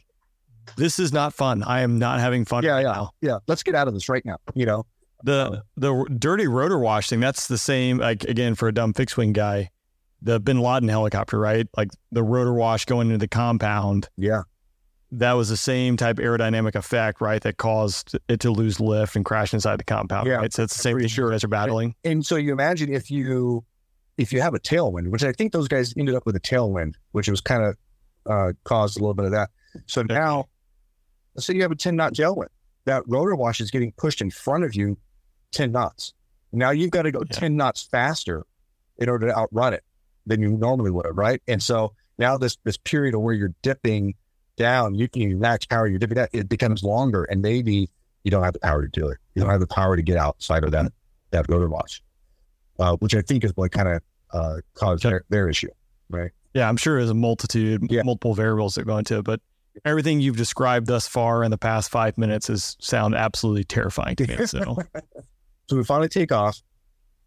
this is not fun. I am not having fun. yeah, right yeah, now. yeah. Let's get out of this right now. You know, The the dirty rotor wash thing. That's the same. Like again, for a dumb fixed wing guy, the Bin Laden helicopter, right? Like the rotor wash going into the compound. yeah, That was the same type of aerodynamic effect, right? That caused it to lose lift and crash inside the compound. Yeah, right? So it's the same thing you guys are battling. and so you imagine if you if you have a tailwind, which I think those guys ended up with a tailwind, which was kind of uh, caused a little bit of that. So now, let's say you have a ten knot tailwind, that rotor wash is getting pushed in front of you ten knots. Now you've got to go Yeah. ten knots faster in order to outrun it than you normally would have, right? And so now this this period of where you're dipping down, you can max power, you're dipping down, it becomes longer, and maybe you don't have the power to do it. You don't have the power to get outside of that that rotor wash, uh, which I think is what kind of uh, caused their, their issue, right? Yeah, I'm sure there's a multitude, Yeah. multiple variables that go into it, but everything you've described thus far in the past five minutes has sound absolutely terrifying to me. So [laughs] So we finally take off.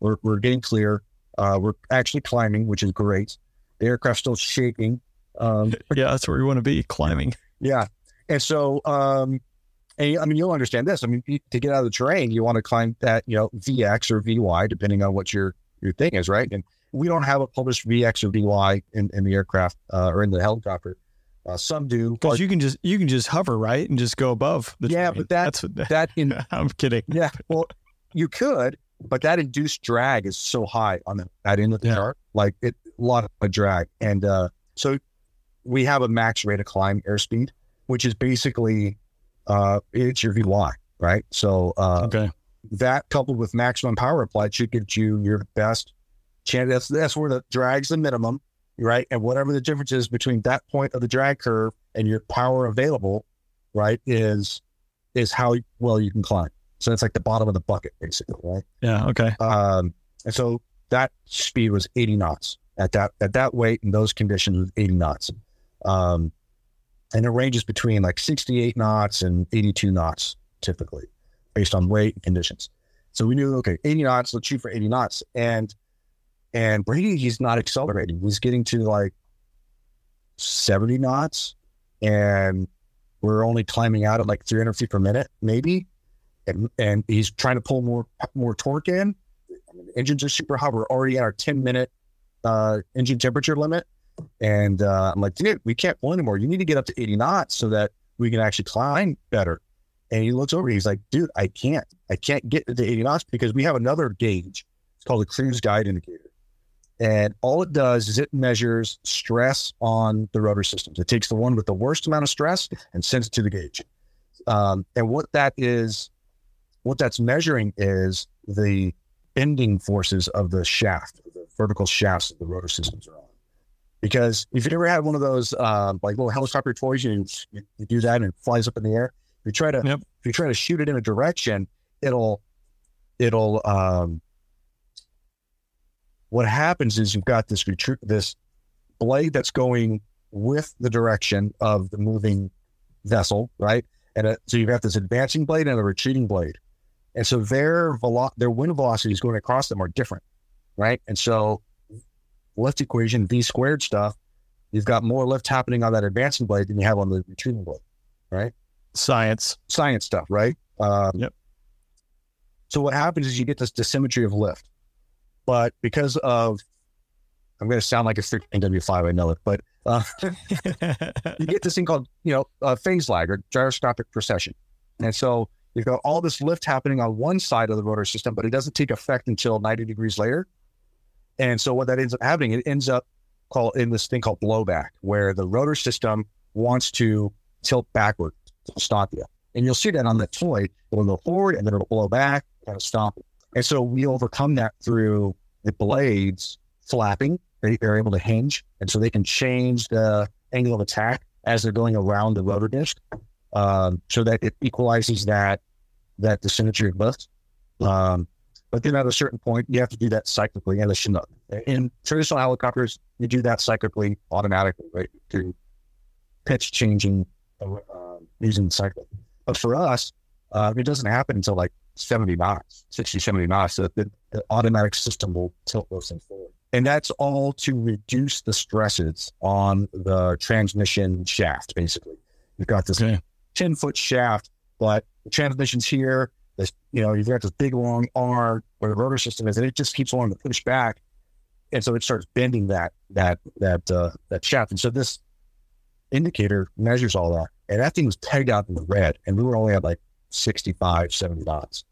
We're, we're getting clear. Uh, we're actually climbing, which is great. The aircraft's still shaking. Um, [laughs] yeah, that's where you want to be climbing. yeah. And so, um, and I mean, you'll understand this. I mean, to get out of the terrain, you want to climb that, you know, VX or VY, depending on what your, your thing is, right? And we don't have a published VX or VY in, in the aircraft uh, or in the helicopter. Uh, some do. Because you can just you can just hover right and just go above. The Yeah, terrain. but that- that's what, that in [laughs] I'm kidding. Yeah, well, you could, but that induced drag is so high on the, that end of the Yeah. chart, like it, a lot of drag, and uh, so we have a max rate of climb airspeed, which is basically uh, it's your VY, right? So uh, Okay. that coupled with maximum power applied should give you your best chance. That's that's where the drag's the minimum, right? And whatever the difference is between that point of the drag curve and your power available, right, is is how well you can climb. So it's like the bottom of the bucket, basically, right? Yeah. Okay. Um, and so that speed was 80 knots at that at that weight and those conditions was 80 knots. Um, and it ranges between like 68 knots and 82 knots typically, based on weight and conditions. So we knew, okay, 80 knots, let's shoot for 80 knots. And and Brady, he's not accelerating. He's getting to like 70 knots, and we're only climbing out at like 300 feet per minute, maybe. And, and he's trying to pull more more torque in. I mean, the engines are super hot. We're already at our 10 minute uh, engine temperature limit. And uh, I'm like, dude, we can't pull anymore. You need to get up to 80 knots so that we can actually climb better. And he looks over, he's like, dude, I can't. I can't get to 80 knots because we have another gauge. It's called a cruise guide indicator. And all it does is it measures stress on the rotor systems. It takes the one with the worst amount of stress and sends it to the gauge. Um, and what that is, what that's measuring is the bending forces of the shaft, the vertical shafts that the rotor systems are on. Because if you've ever had one of those um, like little helicopter toys, you, you you do that and it flies up in the air. If you try to Yep. if you try to shoot it in a direction, it'll it'll um, what happens is you've got this retreat this blade that's going with the direction of the moving vessel, right? And so you've got this advancing blade and a retreating blade, and so their velo- their wind velocities going across them are different, right? And so lift equation v squared stuff, you've got more lift happening on that advancing blade than you have on the retreating blade, right? Science. science stuff, right? Um, Yep. So what happens is you get this dissymmetry of lift, but because of, I'm going to sound like a 13W5, I know it, but uh, [laughs] you get this thing called, you know, uh, phase lag or gyroscopic precession. And so you've got all this lift happening on one side of the rotor system, but it doesn't take effect until 90 degrees later. And so what that ends up happening, it ends up called in this thing called blowback, where the rotor system wants to tilt backward to stop you. And you'll see that on the toy. It'll go forward and then it'll blow back, of stop. And so we overcome that through the blades flapping. They, they're able to hinge. And so they can change the angle of attack as they're going around the rotor disc um, so that it equalizes that that the dissymmetry of lift. Um, but then at a certain point, you have to do that cyclically. And listen, in traditional helicopters, you do that cyclically automatically, right? Through pitch changing uh, using the cyclic. But for us, uh, it doesn't happen until like 70 knots, 60, 70 knots. So the, the automatic system will tilt those things forward. And that's all to reduce the stresses on the transmission shaft, basically. You've got this Okay. 10 foot shaft, but the transmission's here. This, you know, you've got this big long arm where the rotor system is, and it just keeps wanting to push back. And so it starts bending that that that uh, that shaft. And so this indicator measures all that. And that thing was pegged out in the red, and we were only at like 65, 70 knots.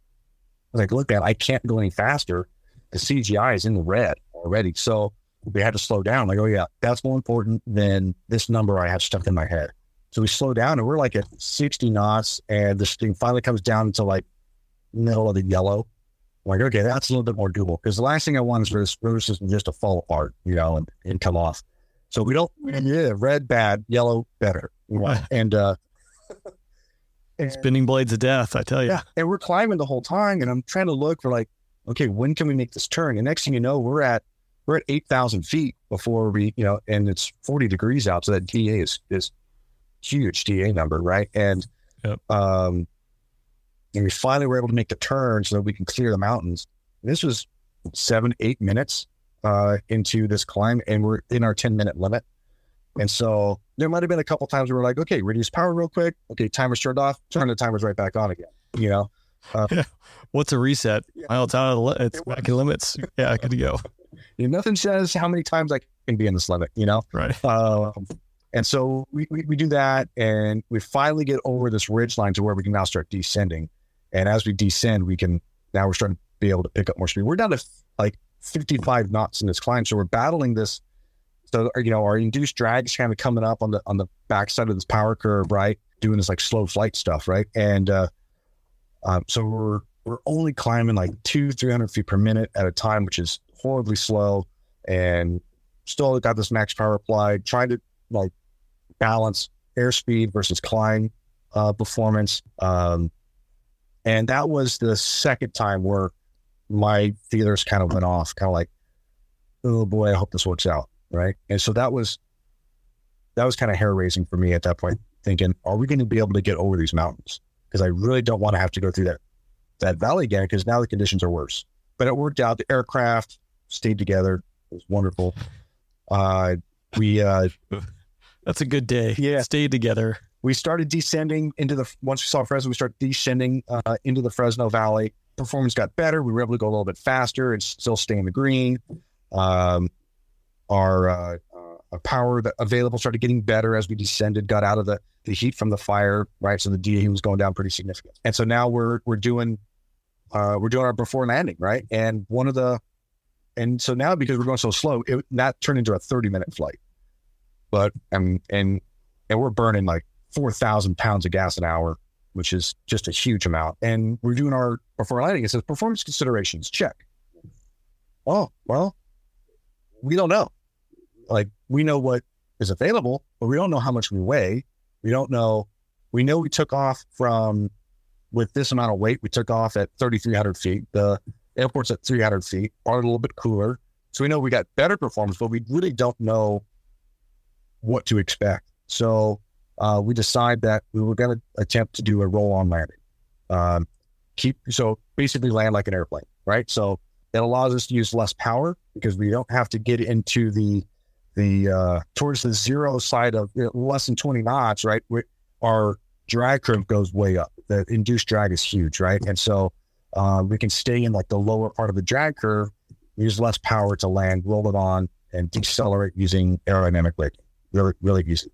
I was like, look, man, I can't go any faster. The CGI is in the red already. So we had to slow down. Like, oh, yeah, that's more important than this number I have stuck in my head. So we slow down and we're like at 60 knots, and this thing finally comes down to like middle of the yellow. I'm like, okay, that's a little bit more doable because the last thing I want is for this rotor system just to fall apart, you know, and, and come off. So we don't, yeah, red bad, yellow better. you know, And, uh, [laughs] And- Spinning blades of death, I tell you. yeah. And we're climbing the whole time. And I'm trying to look for like, okay, when can we make this turn? And next thing you know, we're at we're at eight thousand feet before we, you know, and it's forty degrees out. So that DA is is huge DA number, right? And Yep. um and we finally were able to make the turn so that we can clear the mountains. This was seven, eight minutes uh into this climb, and we're in our 10 minute limit. And so there might have been a couple times where we're like, okay, reduce power real quick. Okay, timer's turned off, turn the timers right back on again. You know, [laughs] What's a reset? Well, it's out of the li- it's back in limits. Yeah, good to go. [laughs] nothing says how many times I can be in this limit, you know? Right. Um, and so we, we, we do that and we finally get over this ridge line to where we can now start descending. And as we descend, we can now we're starting to be able to pick up more speed. We're down to like 55 knots in this climb. So we're battling this. So you know, our induced drag is kind of coming up on the on the backside of this power curve, right? Doing this like slow flight stuff, right? And uh um, so we're we're only climbing like two, three hundred feet per minute at a time, which is horribly slow and still got this max power applied, trying to like balance airspeed versus climb uh, performance. Um, and that was the second time where my feelers kind of went off, kind of like, oh boy, I hope this works out. Right. And so that was, that was kind of hair raising for me at that point, thinking, are we going to be able to get over these mountains? Because I really don't want to have to go through that, that valley again, because now the conditions are worse. But it worked out. The aircraft stayed together. It was wonderful. Uh, we, uh, [laughs] That's a good day. Yeah. Stay together. we started descending into the once we saw Fresno, we started descending uh, into the Fresno Valley. Performance got better. We were able to go a little bit faster and still stay in the green. Um, our uh, uh, power that available started getting better as we descended, got out of the the heat from the fire, right? So the DA was going down pretty significant. And so now we're we're doing uh, we're doing our before landing, right? And one of the and so now because we're going so slow, it that turned into a thirty minute flight. But um, and and we're burning like 4,000 pounds of gas an hour, which is just a huge amount. And we're doing our before lighting. It says performance considerations, check. Oh, well, we don't know. Like, we know what is available, but we don't know how much we weigh. We don't know. We know we took off from with this amount of weight. We took off at 3,300 feet. The airport's at 300 feet, are a little bit cooler. So we know we got better performance, but we really don't know what to expect. So uh, we decide that we were going to attempt to do a roll-on landing. Um, keep so basically land like an airplane, right? So it allows us to use less power because we don't have to get into the the uh, towards the zero side of you know, less than twenty knots, right? We, our drag curve goes way up. The induced drag is huge, right? And so uh, we can stay in like the lower part of the drag curve, use less power to land, roll it on, and decelerate using aerodynamic braking. Really, really easy.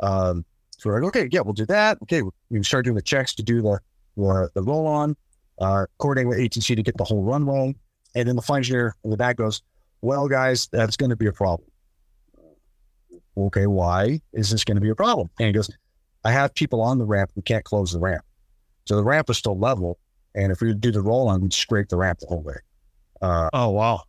Um, so we're like, okay, yeah, we'll do that. Okay, we start doing the checks to do the the, the roll on, uh, coordinating with ATC to get the whole run runway, and then the flight engineer in the back goes, "Well, guys, that's going to be a problem." Okay, why is this going to be a problem? And he goes, "I have people on the ramp. We can't close the ramp, so the ramp is still level, and if we do the roll on, we'd scrape the ramp the whole way." Uh, Oh wow.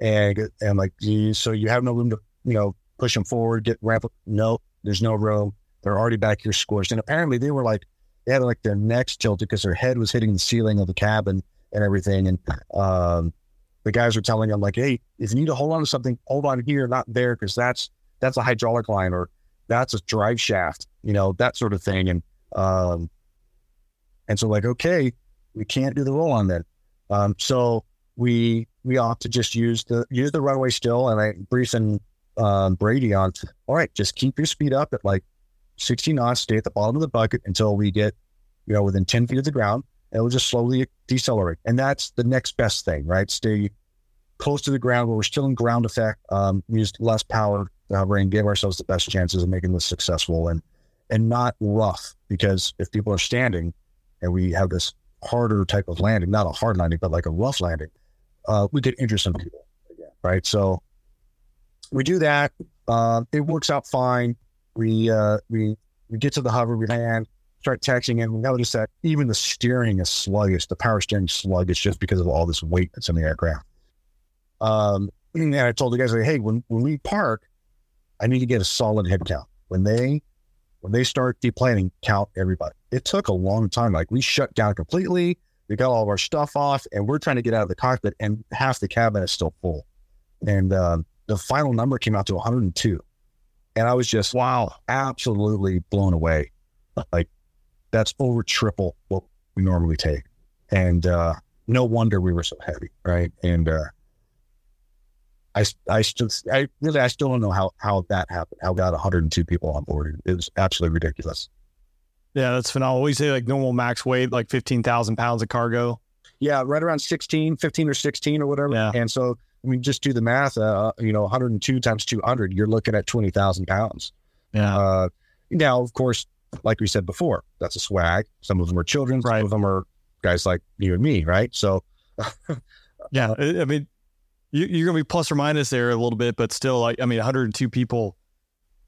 and and like so you have no room to you know push them forward, get ramp. No, there's no room. They're already back here squished, and apparently they were like they had like their necks tilted because their head was hitting the ceiling of the cabin and everything. And um, the guys were telling them like, hey, if you need to hold on to something, hold on here, not there, because that's that's a hydraulic line or that's a drive shaft, you know, that sort of thing. And um, and so like, okay, we can't do the roll on then. Um, so we we opt to just use the use the runway still, and I briefing um, Brady on, all right, just keep your speed up at like 60 knots, stay at the bottom of the bucket until we get, you know, within 10 feet of the ground, and we'll just slowly decelerate. And that's the next best thing, right? Stay close to the ground where we're still in ground effect, um, use less power, uh, and give ourselves the best chances of making this successful and and not rough because if people are standing and we have this harder type of landing, not a hard landing, but like a rough landing, uh, we could injure some people right? So we do that. Uh, it works out fine. We uh, we we get to the hover, we land, start taxiing in. We notice that even the steering is sluggish. The power steering is sluggish just because of all this weight that's in the aircraft. Um, [clears throat] and I told the guys, like, hey, when when we park, I need to get a solid head count. When they when they start deplaning, count everybody. It took a long time. Like we shut down completely. We got all of our stuff off, and we're trying to get out of the cockpit, and half the cabin is still full. And um, the final number came out to 102, and I was just Wow. absolutely blown away. Like that's over triple what we normally take, and uh, no wonder we were so heavy, right? And uh, I, I still, I really, I still don't know how how that happened. How got 102 people on board. It was absolutely ridiculous. Yeah, that's phenomenal. We say like normal max weight, like 15,000 pounds of cargo. Yeah, right around 16, 15 or 16 or whatever. Yeah. And so, I mean, just do the math. Uh, you know, 102 times 200, you're looking at 20,000 pounds. Yeah. Uh, now, of course, like we said before, that's a swag. Some of them are children. Right. Some of them are guys like you and me, right? So, [laughs] Yeah. I mean, you, you're going to be plus or minus there a little bit, but still, like, I mean, 102 people,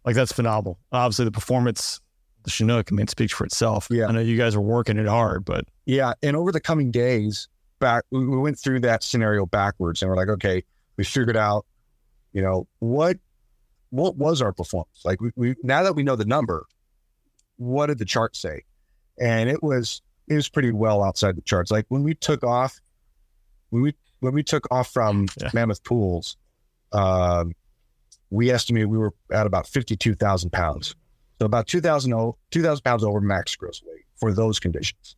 like, that's phenomenal. Obviously, the performance, the Chinook, I mean, speaks for itself. Yeah. I know you guys are working it hard, but yeah. And over the coming days, back we we went through that scenario backwards, and we're like, okay, we figured out, you know, what what was our performance like? We, we now that we know the number, what did the chart say? And it was it was pretty well outside the charts. Like when we took off, when we when we took off from Yeah. Mammoth Pools, um, we estimated we were at about fifty two thousand pounds. So about 2,000 o- 2,000 pounds over max gross weight for those conditions.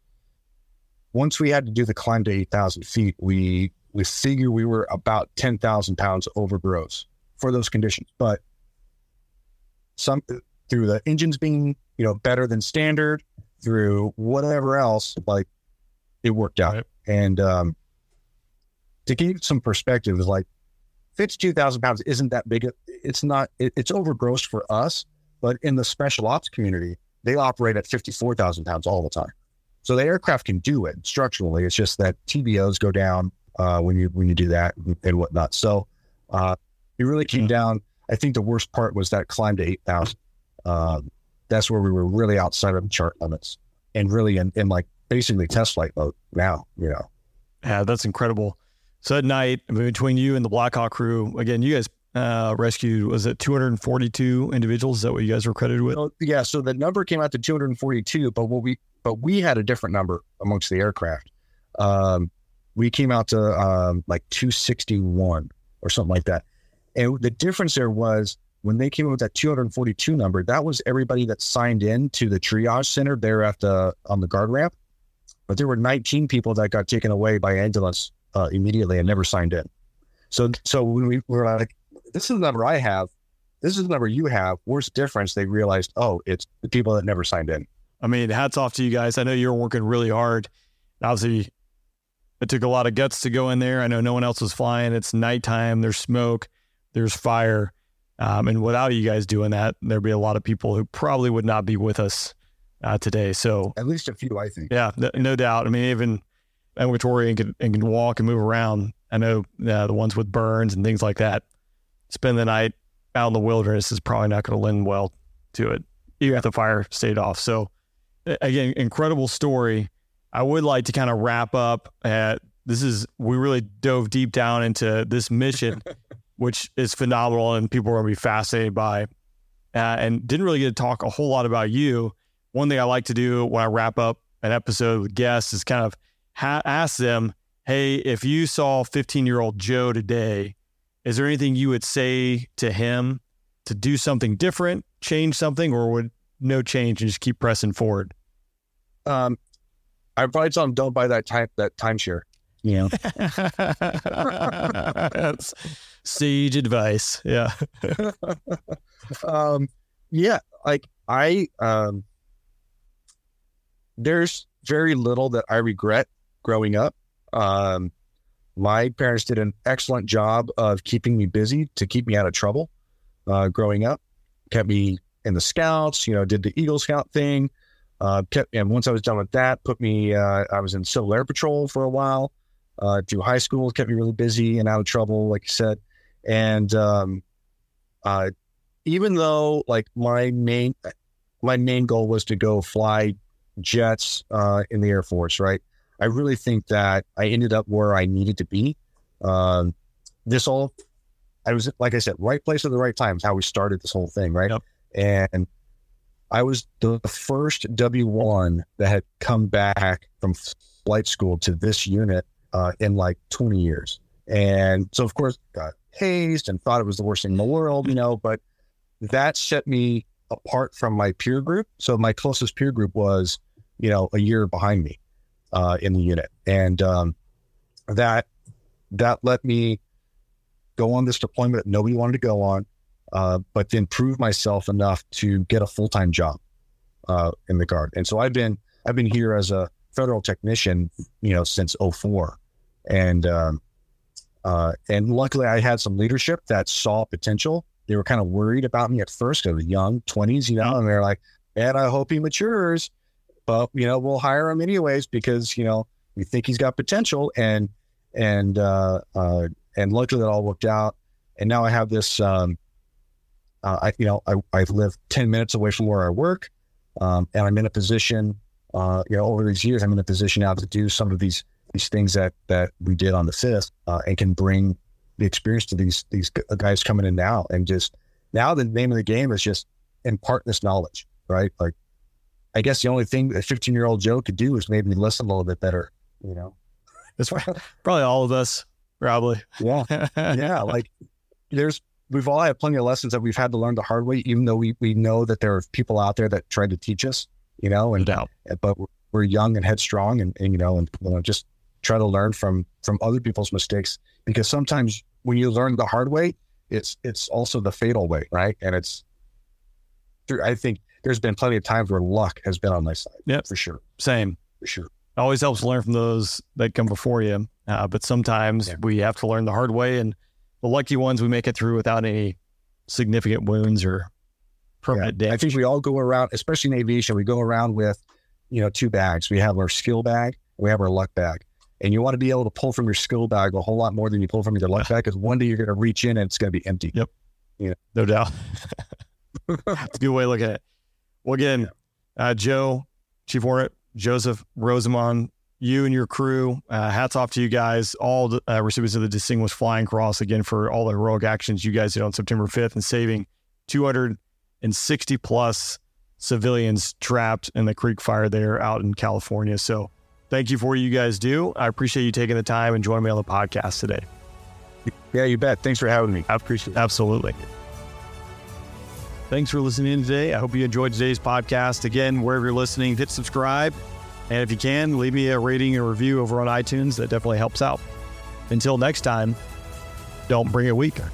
Once we had to do the climb to 8,000 feet, we we figure we were about 10,000 pounds over gross for those conditions. But some through the engines being you know better than standard, through whatever else, like it worked out. Right. And um, to give some perspective, is like 52,000 pounds isn't that big. It's not. It, it's overgrossed for us, but in the special ops community, they operate at 54,000 pounds all the time. So the aircraft can do it structurally. It's just that TBOs go down uh, when you when you do that and whatnot. So uh, it really came down. I think the worst part was that climb to 8,000. Um, that's where we were really outside of the chart limits and really in, in like basically test flight mode now, you know. yeah, that's incredible. So at night, between you and the Blackhawk crew, again, you guys uh, rescued, was it 242 individuals? Is that what you guys were credited with? Yeah, so the number came out to 242, but what we but we had a different number amongst the aircraft. Um, we came out to um, like 261 or something like that. And the difference there was when they came up with that 242 number, that was everybody that signed in to the triage center there at the on the guard ramp. But there were 19 people that got taken away by ambulance uh, immediately and never signed in. So so when we were like, this is the number I have, this is the number you have. Where's the difference? They realized, oh, it's the people that never signed in. I mean, hats off to you guys. I know you were working really hard. Obviously, it took a lot of guts to go in there. I know no one else was flying. It's nighttime. There's smoke. There's fire. Um, and without you guys doing that, there'd be a lot of people who probably would not be with us uh, today. So, At least a few, I think. yeah, no, no doubt. I mean, even ambulatory and can, and can walk and move around. I know uh, the ones with burns and things like that. Spend the night out in the wilderness is probably not going to lend well to it, even if the fire stayed off. So, again, incredible story. I would like to kind of wrap up. At, this is we really dove deep down into this mission, [laughs] which is phenomenal, and people are going to be fascinated by. Uh, and didn't really get to talk a whole lot about you. One thing I like to do when I wrap up an episode with guests is kind of ha- ask them, "Hey, if you saw 15 year old Joe today, is there anything you would say to him to do something different, change something, or would no change and just keep pressing forward?" Um, I probably tell him don't buy that time that timeshare. You [laughs] know, That's sage advice. Yeah. [laughs] um, yeah, like I um, there's very little that I regret growing up. Um, my parents did an excellent job of keeping me busy to keep me out of trouble. Uh, growing up, kept me in the scouts. You know, did the Eagle Scout thing. Uh, kept, and once I was done with that, put me. Uh, I was in Civil Air Patrol for a while. Uh, through high school, kept me really busy and out of trouble, like you said. And um, even though like my main my main goal was to go fly jets uh, in the Air Force, right? I really think that I ended up where I needed to be. Um, this all, I was like I said, right place at the right time is how we started this whole thing, right? Yep. And I was the first W one that had come back from flight school to this unit uh, in like 20 years, and so of course got hazed and thought it was the worst thing in the world, you know. But that set me apart from my peer group. So my closest peer group was, you know, a year behind me uh, in the unit, and um, that that let me go on this deployment that nobody wanted to go on, uh, but then prove myself enough to get a full time job uh, in the guard. And so I've been I've been here as a federal technician, you know, since 04. and um, uh, and luckily I had some leadership that saw potential. They were kind of worried about me at first because I was young, 20s, you know, and they're like, "Man, I hope he matures." But you know, we'll hire him anyways because you know we think he's got potential, and and uh, uh, and luckily that all worked out. And now I have this. Um, uh, I you know I I live ten minutes away from where I work, um, and I'm in a position. Uh, you know, over these years, I'm in a position now to do some of these these things that that we did on the fifth, uh, and can bring the experience to these these guys coming in now, and just now the name of the game is just impart this knowledge, right? Like, I guess the only thing a 15 year old Joe could do is maybe listen a little bit better, you know. That's probably all of us, probably. Yeah, [laughs] yeah. Like, there's we've all had plenty of lessons that we've had to learn the hard way, even though we we know that there are people out there that tried to teach us, you know, and doubt. Uh, but we're, we're young and headstrong, and, and you know, and you know, just try to learn from from other people's mistakes because sometimes when you learn the hard way, it's it's also the fatal way, right? And it's true. I think there's been plenty of times where luck has been on my side. Yep. for sure, Same. for sure. It always helps learn from those that come before you. Uh, but sometimes Yeah. we have to learn the hard way. And the lucky ones, we make it through without any significant wounds or permanent I damage. I think we all go around, especially in aviation, we go around with, you know, two bags. We have our skill bag, we have our luck bag. And you want to be able to pull from your skill bag a whole lot more than you pull from your luck bag because one day you're going to reach in and it's going to be empty. Yep. No doubt. [laughs] It's a good way to look at it. Well, again, uh, Joe, Chief Hornet, Joseph, Rosamond, you and your crew, uh, hats off to you guys, all the uh, recipients of the Distinguished Flying Cross, again, for all the heroic actions you guys did on September 5th and saving 260 plus civilians trapped in the creek fire there out in California. So thank you for what you guys do. I appreciate you taking the time and joining me on the podcast today. Yeah, you bet. Thanks for having me. I appreciate it. Absolutely. Thanks for listening in today. I hope you enjoyed today's podcast. Again, wherever you're listening, hit subscribe. And if you can, leave me a rating and review over on iTunes. That definitely helps out. Until next time, don't bring it weaker.